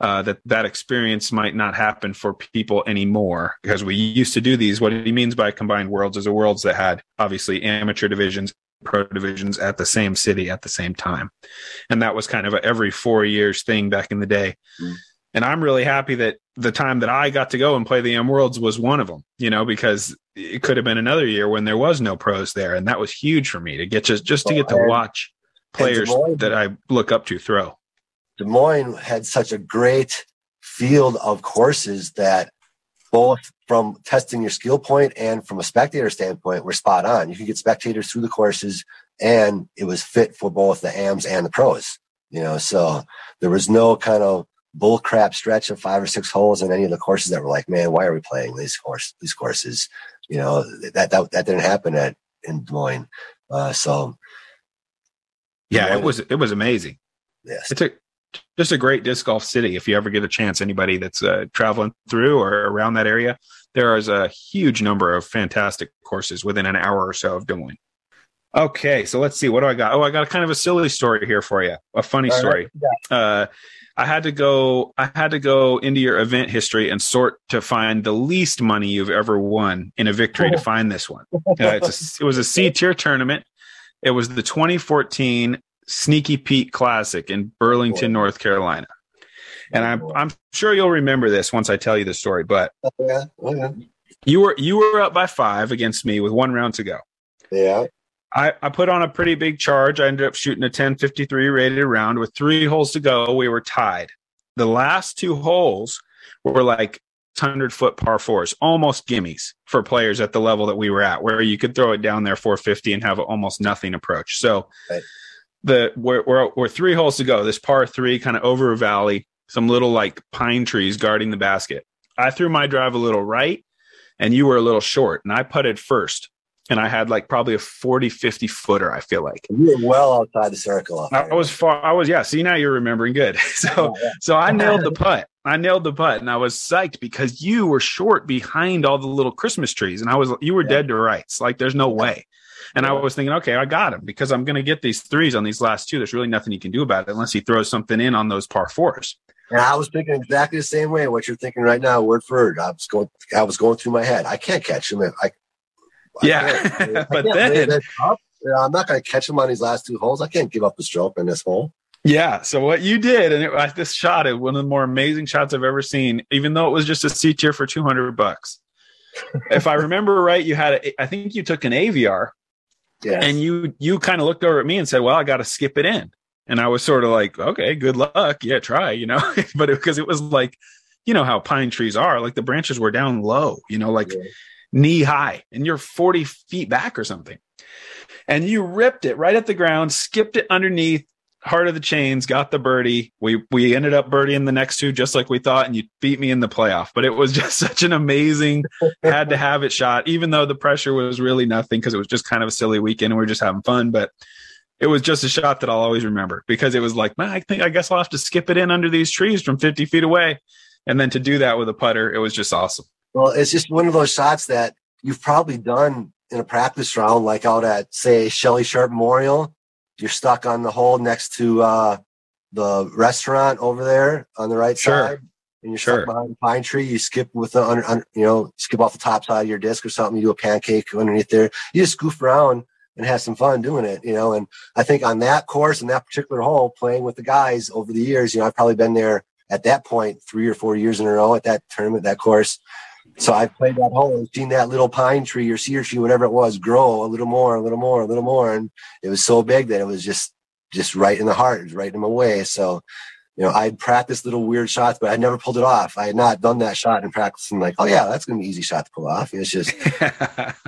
uh, that that experience might not happen for people anymore because we used to do these. What he means by combined worlds is a worlds that had obviously amateur divisions, pro divisions at the same city at the same time, and that was kind of a every four years thing back in the day. Mm. And I'm really happy that the time that I got to go and play the M Worlds was one of them, you know, because it could have been another year when there was no pros there, and that was huge for me to get just just to get to watch players that I look up to throw. Des Moines had such a great field of courses that both from testing your skill point and from a spectator standpoint were spot on. You could get spectators through the courses and it was fit for both the AMs and the pros. You know, so there was no kind of bull crap stretch of five or six holes in any of the courses that were like, man, why are we playing these course these courses? You know, that that that didn't happen at in Des Moines. Uh, so yeah, it was it was amazing. Yes. It took just a great disc golf city. If you ever get a chance, anybody that's uh, traveling through or around that area, there is a huge number of fantastic courses within an hour or so of Des Moines. Okay, so let's see. What do I got? Oh, I got a kind of a silly story here for you. A funny All story. Right. Uh, I had to go. I had to go into your event history and sort to find the least money you've ever won in a victory to *laughs* find this one. Uh, a, it was a C tier tournament. It was the 2014 Sneaky Pete Classic in Burlington, North Carolina. And I'm I'm sure you'll remember this once I tell you the story. But oh, yeah. Oh, yeah. you were you were up by five against me with one round to go. Yeah. I, I put on a pretty big charge. I ended up shooting a 1053 rated round with three holes to go. We were tied. The last two holes were like 100 foot par fours, almost gimmies for players at the level that we were at, where you could throw it down there 450 and have almost nothing approach. So right the we're, we're, we're three holes to go. This par three, kind of over a valley, some little like pine trees guarding the basket. I threw my drive a little right, and you were a little short, and I putted first. And I had like probably a 40, 50 footer, I feel like. You were well outside the circle. I was far, I was, yeah. See, now you're remembering good. *laughs* So, yeah, yeah. so I *laughs* nailed the putt. I nailed the putt and I was psyched because you were short behind all the little Christmas trees and I was, you were yeah. dead to rights. Like there's no way. And I was thinking, okay, I got him because I'm going to get these threes on these last two. There's really nothing he can do about it unless he throws something in on those par fours. And I was thinking exactly the same way. What you're thinking right now, word for word. I was going, I was going through my head. I can't catch him. I, yeah, *laughs* but then I'm not going to catch him on these last two holes. I can't give up the stroke in this hole. Yeah. So what you did, and it, this shot is one of the more amazing shots I've ever seen. Even though it was just a C tier for 200 bucks. *laughs* if I remember right, you had a, I think you took an Aviar. Yes. And you you kind of looked over at me and said, "Well, I got to skip it in." And I was sort of like, "Okay, good luck. Yeah, try." You know, *laughs* but because it, it, was like, you know how pine trees are, like the branches were down low. You know, like. Yeah knee high and you're 40 feet back or something. And you ripped it right at the ground, skipped it underneath, heart of the chains, got the birdie. We we ended up birdieing the next two just like we thought, and you beat me in the playoff. But it was *laughs* just such an amazing had to have it shot, even though the pressure was really nothing because it was just kind of a silly weekend and we are just having fun. But it was just a shot that I'll always remember because it was like, man, I think I guess I'll have to skip it in under these trees from 50 feet away. And then to do that with a putter, it was just awesome. Well, it's just one of those shots that you've probably done in a practice round, like out at say Shelly Sharp Memorial. You're stuck on the hole next to uh, the restaurant over there on the right sure. side, and you're sure. stuck behind the pine tree. You skip with the under, under, you know, skip off the top side of your disc or something. You do a pancake underneath there. You just goof around and have some fun doing it, you know. And I think on that course and that particular hole, playing with the guys over the years, you know, I've probably been there at that point three or four years in a row at that tournament, that course. So I played that hole and seen that little pine tree or cedar tree, whatever it was, grow a little more, a little more, a little more. And it was so big that it was just, just right in the heart, right in my way. So, you know, I'd practiced little weird shots, but I never pulled it off. I had not done that shot in practice and like, oh yeah, that's to be easy shot to pull off. It's just,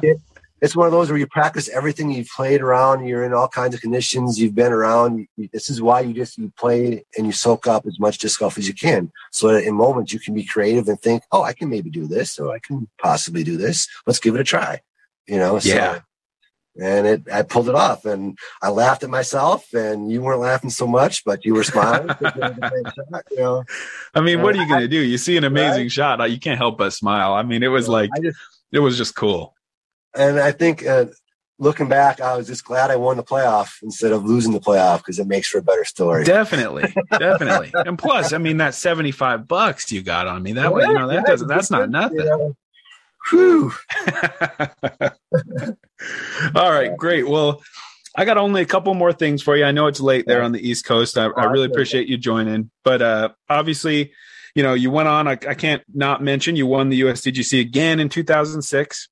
*laughs* it's one of those where you practice everything you've played around. You're in all kinds of conditions. You've been around. This is why you just you play and you soak up as much disc golf as you can, so that in moments you can be creative and think, "Oh, I can maybe do this, or I can possibly do this. Let's give it a try." You know? Yeah. and it, I pulled it off, and I laughed at myself, and you weren't laughing so much, but you were smiling. *laughs* you know? I mean, what are you going to do? You see an amazing right? shot, you can't help but smile. I mean, it was like just, it was just cool and I think uh, looking back, I was just glad I won the playoff instead of losing the playoff because it makes for a better story. Definitely, definitely. And plus, I mean, that seventy-five bucks you got on me that way, you know, that doesn't. That's not nothing. Whew. *laughs* All right, great. Well, I got only a couple more things for you. I know it's late there on the East Coast. I, I really appreciate you joining, but uh, obviously, you know, you went on. I, I can't not mention you won the USDGC again in 2006.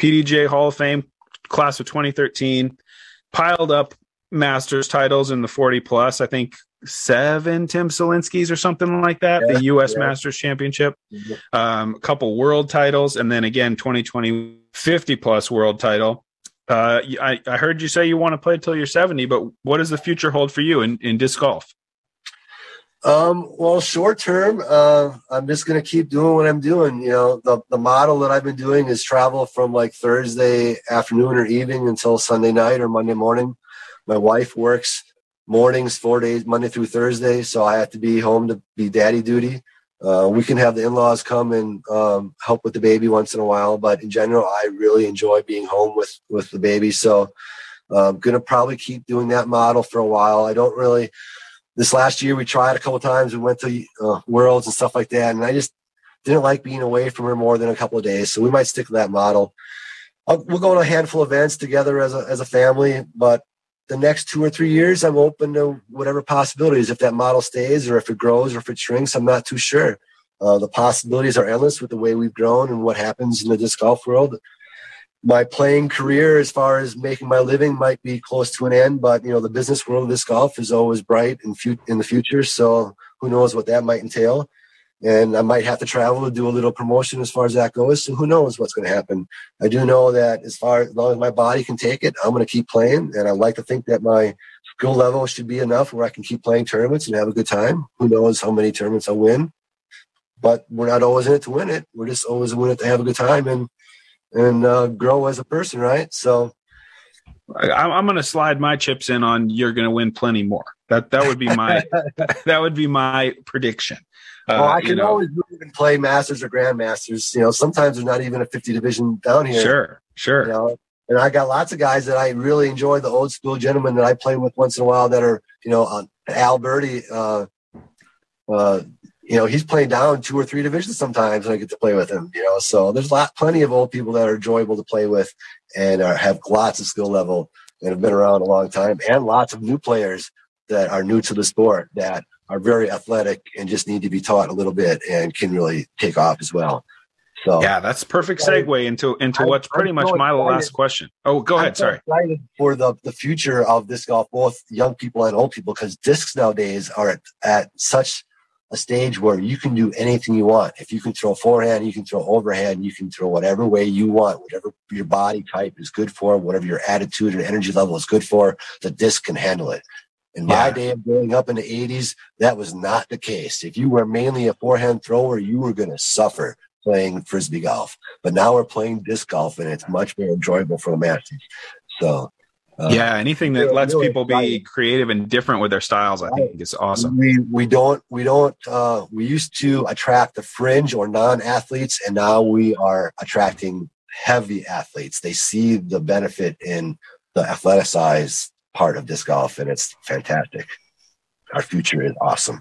PDGA Hall of Fame class of 2013, piled up Masters titles in the 40 plus. I think seven Tim Szalinskis or something like that. Yeah, the U.S. Yeah. Masters Championship, um, a couple world titles, and then again 2020 50 plus world title. Uh, I, I heard you say you want to play till you're 70, but what does the future hold for you in, in disc golf? Um, well, short term, uh, I'm just going to keep doing what I'm doing. You know, the, the model that I've been doing is travel from like Thursday afternoon or evening until Sunday night or Monday morning. My wife works mornings, four days, Monday through Thursday. So I have to be home to be daddy duty. Uh, we can have the in-laws come and um, help with the baby once in a while, but in general, I really enjoy being home with with the baby. So I'm uh, going to probably keep doing that model for a while. I don't really this last year we tried a couple times. We went to uh, worlds and stuff like that, and I just didn't like being away from her more than a couple of days. So we might stick to that model. I'll, we'll go on a handful of events together as a as a family, but the next two or three years, I'm open to whatever possibilities. If that model stays, or if it grows, or if it shrinks, I'm not too sure. Uh, the possibilities are endless with the way we've grown and what happens in the disc golf world my playing career as far as making my living might be close to an end but you know the business world of disc golf is always bright in, fu- in the future so who knows what that might entail. And i might have to travel to do a little promotion as far as that goes so who knows what's going to happen. I do know that as far as long as my body can take it i'm going to keep playing and i like to think that my skill level should be enough where i can keep playing tournaments and have a good time. Who knows how many tournaments i'll win but we're not always in it to win it. We're just always in it to have a good time and and uh, grow as a person, right? So I, am going to slide my chips in on you're going to win plenty more. That that would be my *laughs* that would be my prediction. Uh, well, I can know, always even play masters or grandmasters. You know, sometimes there's not even a 50 division down here. Sure, sure. You know, and I got lots of guys that I really enjoy. The old school gentlemen that I play with once in a while that are, you know, uh, Alberti. Uh, uh, you know, he's playing down two or three divisions sometimes, and I get to play with him. You know, so there's a lot, plenty of old people that are enjoyable to play with, and are, have lots of skill level and have been around a long time, and lots of new players that are new to the sport that are very athletic and just need to be taught a little bit and can really take off as well. So yeah, that's perfect segue into into what's pretty I'm much so my last question. Oh, go I'm ahead. So sorry. Excited for the the future of disc golf, both young people and old people, because discs nowadays are at, at such a stage where you can do anything you want. If you can throw forehand, you can throw overhand, you can throw whatever way you want, whatever your body type is good for, whatever your attitude and energy level is good for, the disc can handle it. In yeah. my day of growing up in the 80s, that was not the case. If you were mainly a forehand thrower, you were going to suffer playing frisbee golf. But now we're playing disc golf, and it's much more enjoyable for the masses. So, yeah, anything that lets really people be creative and different with their styles, I think is awesome. We we don't we don't uh, we used to attract the fringe or non athletes, and now we are attracting heavy athletes. They see the benefit in the athleticized part of disc golf, and it's fantastic. Our future is awesome.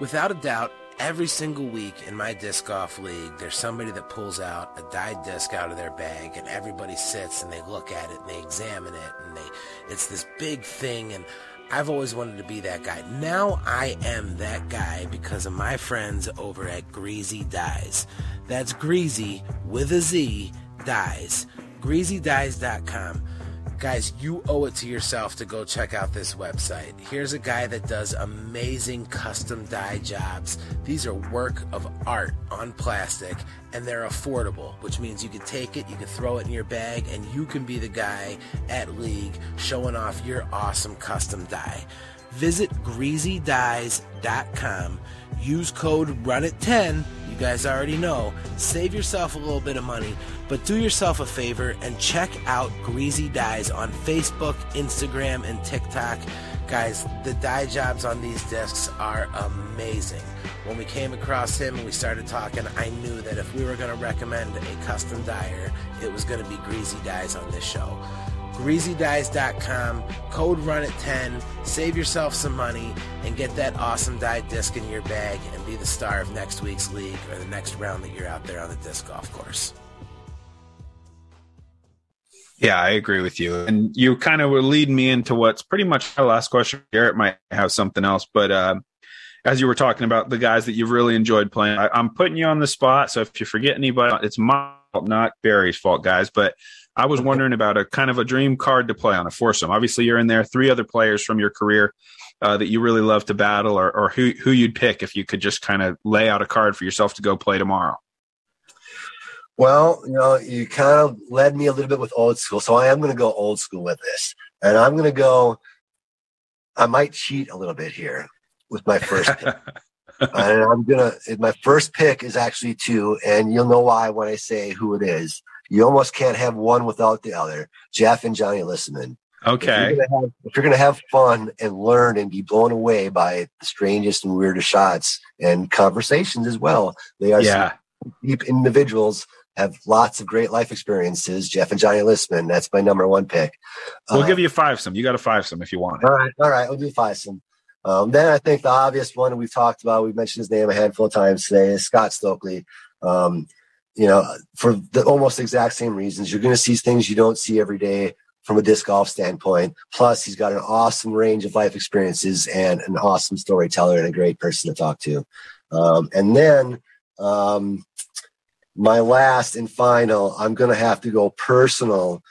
Without a doubt, every single week in my disc golf league, there's somebody that pulls out a dyed disc out of their bag, and everybody sits and they look at it and they examine it, and they it's this big thing. And I've always wanted to be that guy. Now I am that guy because of my friends over at Greasy Dyes. That's Greasy with a Z Dyes. GreasyDyes.com Guys, you owe it to yourself to go check out this website. Here's a guy that does amazing custom dye jobs. These are work of art on plastic and they're affordable, which means you can take it, you can throw it in your bag, and you can be the guy at League showing off your awesome custom dye. Visit greasydyes.com. Use code RUNIT10. You guys already know. Save yourself a little bit of money but do yourself a favor and check out Greasy Dyes on Facebook, Instagram, and TikTok. Guys, the dye jobs on these discs are amazing. When we came across him and we started talking, I knew that if we were going to recommend a custom dyer, it was going to be Greasy Dyes on this show. GreasyDyes.com, code run at 10, save yourself some money, and get that awesome dye disc in your bag and be the star of next week's league or the next round that you're out there on the disc golf course. Yeah, I agree with you. And you kind of leading me into what's pretty much my last question. Garrett might have something else, but uh, as you were talking about the guys that you've really enjoyed playing, I, am putting you on the spot. So if you forget anybody, it's my fault, not Barry's fault, guys. But I was wondering about a kind of a dream card to play on a foursome. Obviously, you're in there. Three other players from your career uh, that you really love to battle, or, or who who you'd pick if you could just kind of lay out a card for yourself to go play tomorrow. Well, you know, you kind of led me a little bit with old school. So I am going to go old school with this. And I'm going to go, I might cheat a little bit here with my first pick. *laughs* and I'm going to, my first pick is actually two. And you'll know why when I say who it is. You almost can't have one without the other. Jeff and Johnny Listman. Okay. If you're going to have fun and learn and be blown away by the strangest and weirdest shots and conversations as well, they are yeah. deep individuals have lots of great life experiences. Jeff and Johnny Listman, that's my number one pick. We'll uh, give you a five some. You got a five some if you want. All right, all right, we'll do five some. Um, then I think the obvious one we've talked about, we've mentioned his name a handful of times today, is Scott Stokely. Um, you know, for the almost exact same reasons, you're going to see things you don't see every day from a disc golf standpoint. Plus, he's got an awesome range of life experiences and an awesome storyteller and a great person to talk to. Um, and then um, my last and final, I'm going to have to go personal.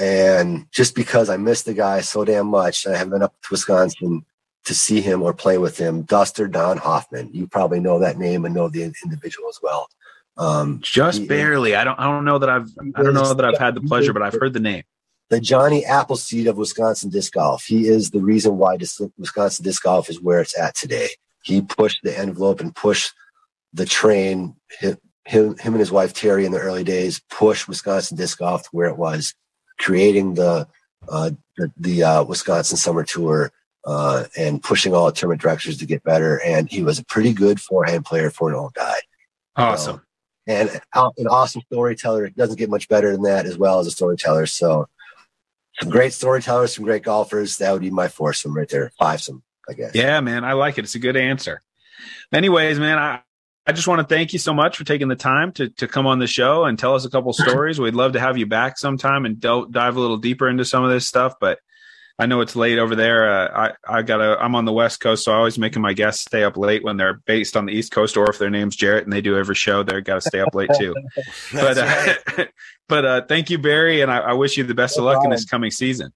And just because I miss the guy so damn much, I haven't been up to Wisconsin to see him or play with him. Duster Don Hoffman. You probably know that name and know the individual as well. Um, just barely. I don't. I don't know that I've. I don't know that I've had the pleasure, but I've heard the name. The Johnny Appleseed of Wisconsin disc golf. He is the reason why Wisconsin disc golf is where it's at today. He pushed the envelope and pushed the train him, him and his wife Terry in the early days pushed Wisconsin disc golf to where it was, creating the uh, the, the uh, Wisconsin Summer Tour uh, and pushing all the tournament directors to get better. And he was a pretty good forehand player for an old guy. Awesome. and an awesome storyteller. It doesn't get much better than that as well as a storyteller. So some great storytellers, some great golfers. That would be my foursome right there. Five some, I guess. Yeah, man. I like it. It's a good answer. Anyways, man, I, I just want to thank you so much for taking the time to, to come on the show and tell us a couple *laughs* stories. We'd love to have you back sometime and dive a little deeper into some of this stuff. But I know it's late over there. Uh, I I gotta. I'm on the West Coast, so I always making my guests stay up late when they're based on the East Coast, or if their name's Jarrett and they do every show, they're got to stay up late too. *laughs* but uh, *laughs* but uh, thank you, Barry, and I, I wish you the best no of luck problem. in this coming season.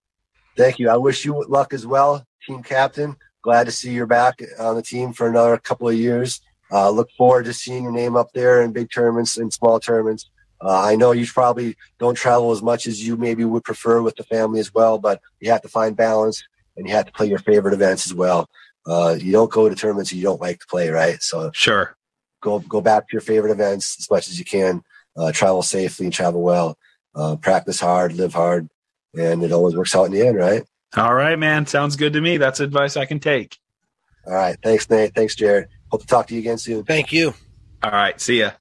Thank you. I wish you luck as well, team captain. Glad to see you're back on the team for another couple of years. Uh, look forward to seeing your name up there in big tournaments and small tournaments. Uh, I know you probably don't travel as much as you maybe would prefer with the family as well, but you have to find balance and you have to play your favorite events as well. Uh, you don't go to tournaments you don't like to play, right? So sure, go go back to your favorite events as much as you can. Uh, travel safely, and travel well, uh, practice hard, live hard, and it always works out in the end, right? All right, man. Sounds good to me. That's advice I can take. All right. Thanks, Nate. Thanks, Jared. Hope to talk to you again soon. Thank you. All right. See ya.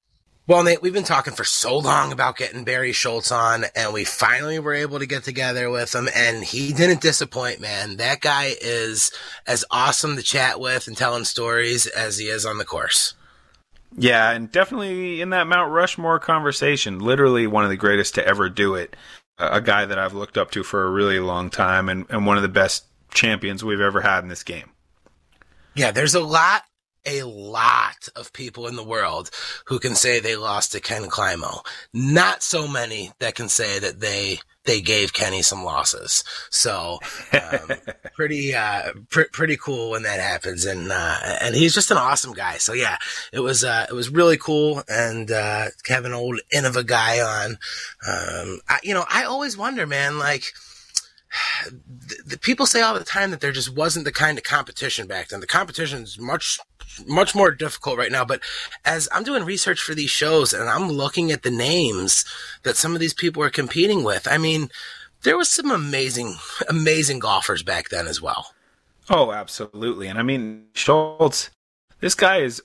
Well, Nate, we've been talking for so long about getting Barry Schultz on, and we finally were able to get together with him, and he didn't disappoint, man. That guy is as awesome to chat with and telling stories as he is on the course. Yeah, and definitely in that Mount Rushmore conversation, literally one of the greatest to ever do it. A guy that I've looked up to for a really long time and, and one of the best champions we've ever had in this game. Yeah, there's a lot a lot of people in the world who can say they lost to Ken Climo. Not so many that can say that they they gave Kenny some losses. So um, *laughs* pretty uh, pr- pretty cool when that happens, and uh, and he's just an awesome guy. So yeah, it was uh, it was really cool, and uh, have an old Innova guy on. Um, I, you know, I always wonder, man, like the, people say all the time that there just wasn't the kind of competition back then. The competition is much much more difficult right now. But as I'm doing research for these shows and I'm looking at the names that some of these people are competing with, I mean, there was some amazing, amazing golfers back then as well. Oh, absolutely. And I mean, Schultz, this guy is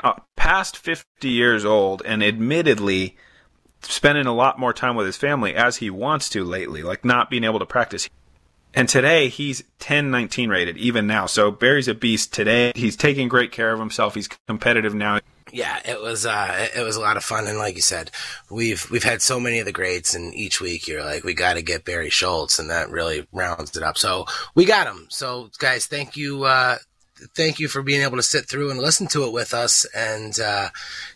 uh, past 50 years old and admittedly spending a lot more time with his family as he wants to lately, like not being able to practice. And today he's 10 19 rated, even now. So Barry's a beast today. He's taking great care of himself. He's competitive now. Yeah, it was uh, it was a lot of fun, and like you said, we've we've had so many of the greats, and each week you're like, we got to get Barry Schultz, and that really rounds it up. So we got him. So guys, thank you, uh, thank you for being able to sit through and listen to it with us, and uh,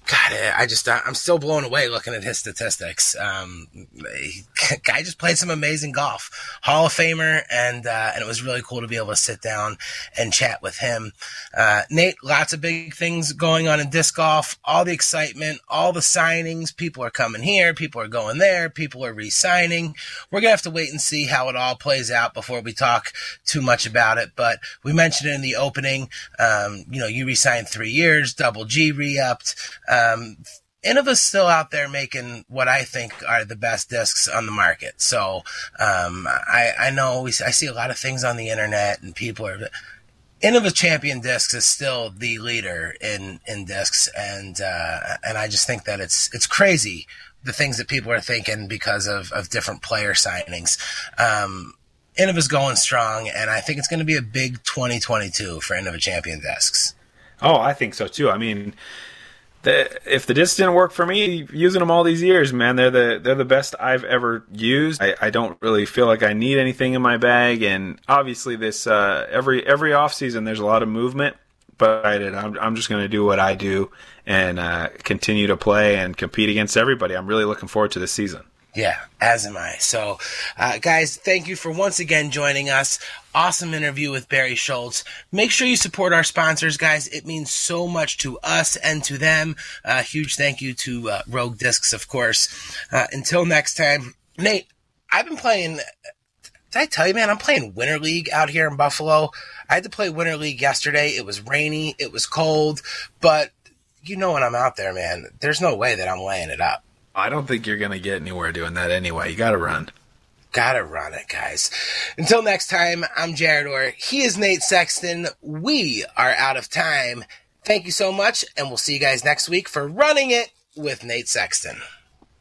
God, I just I'm still blown away looking at his statistics. Um, *laughs* guy just played some amazing golf, Hall of Famer, and uh, and it was really cool to be able to sit down and chat with him. Uh, Nate, lots of big things going on in disc golf. All the excitement, all the signings. People are coming here, people are going there, people are re-signing. We're gonna have to wait and see how it all plays out before we talk too much about it. But we mentioned it in the opening. Um, you know, you re-signed three years, Double G re-upped. Um, Innova's still out there making what I think are the best discs on the market. So um, I, I know we, I see a lot of things on the internet, and people are. Innova Champion Discs is still the leader in in discs, and uh, and I just think that it's it's crazy the things that people are thinking because of of different player signings. Um, Innova's going strong, and I think it's going to be a big 2022 for Innova Champion Discs. Oh, I think so too. I mean, the, if the discs didn't work for me, using them all these years, man, they're the they're the best I've ever used. I, I don't really feel like I need anything in my bag, and obviously this uh, every every off season there's a lot of movement, but I'm I'm just going to do what I do and uh, continue to play and compete against everybody. I'm really looking forward to this season. Yeah, as am I. So, uh, guys, thank you for once again joining us. Awesome interview with Barry Schultz. Make sure you support our sponsors, guys. It means so much to us and to them. Uh, huge thank you to uh, Rogue Discs, of course. Uh, until next time, Nate, I've been playing. Did I tell you, man? I'm playing Winter League out here in Buffalo. I had to play Winter League yesterday. It was rainy, it was cold, but you know when I'm out there, man, there's no way that I'm laying it up. I don't think you're going to get anywhere doing that anyway. You got to run. Gotta run it, guys. Until next time, I'm Jared Orr. He is Nate Sexton. We are out of time. Thank you so much, and we'll see you guys next week for Running It with Nate Sexton.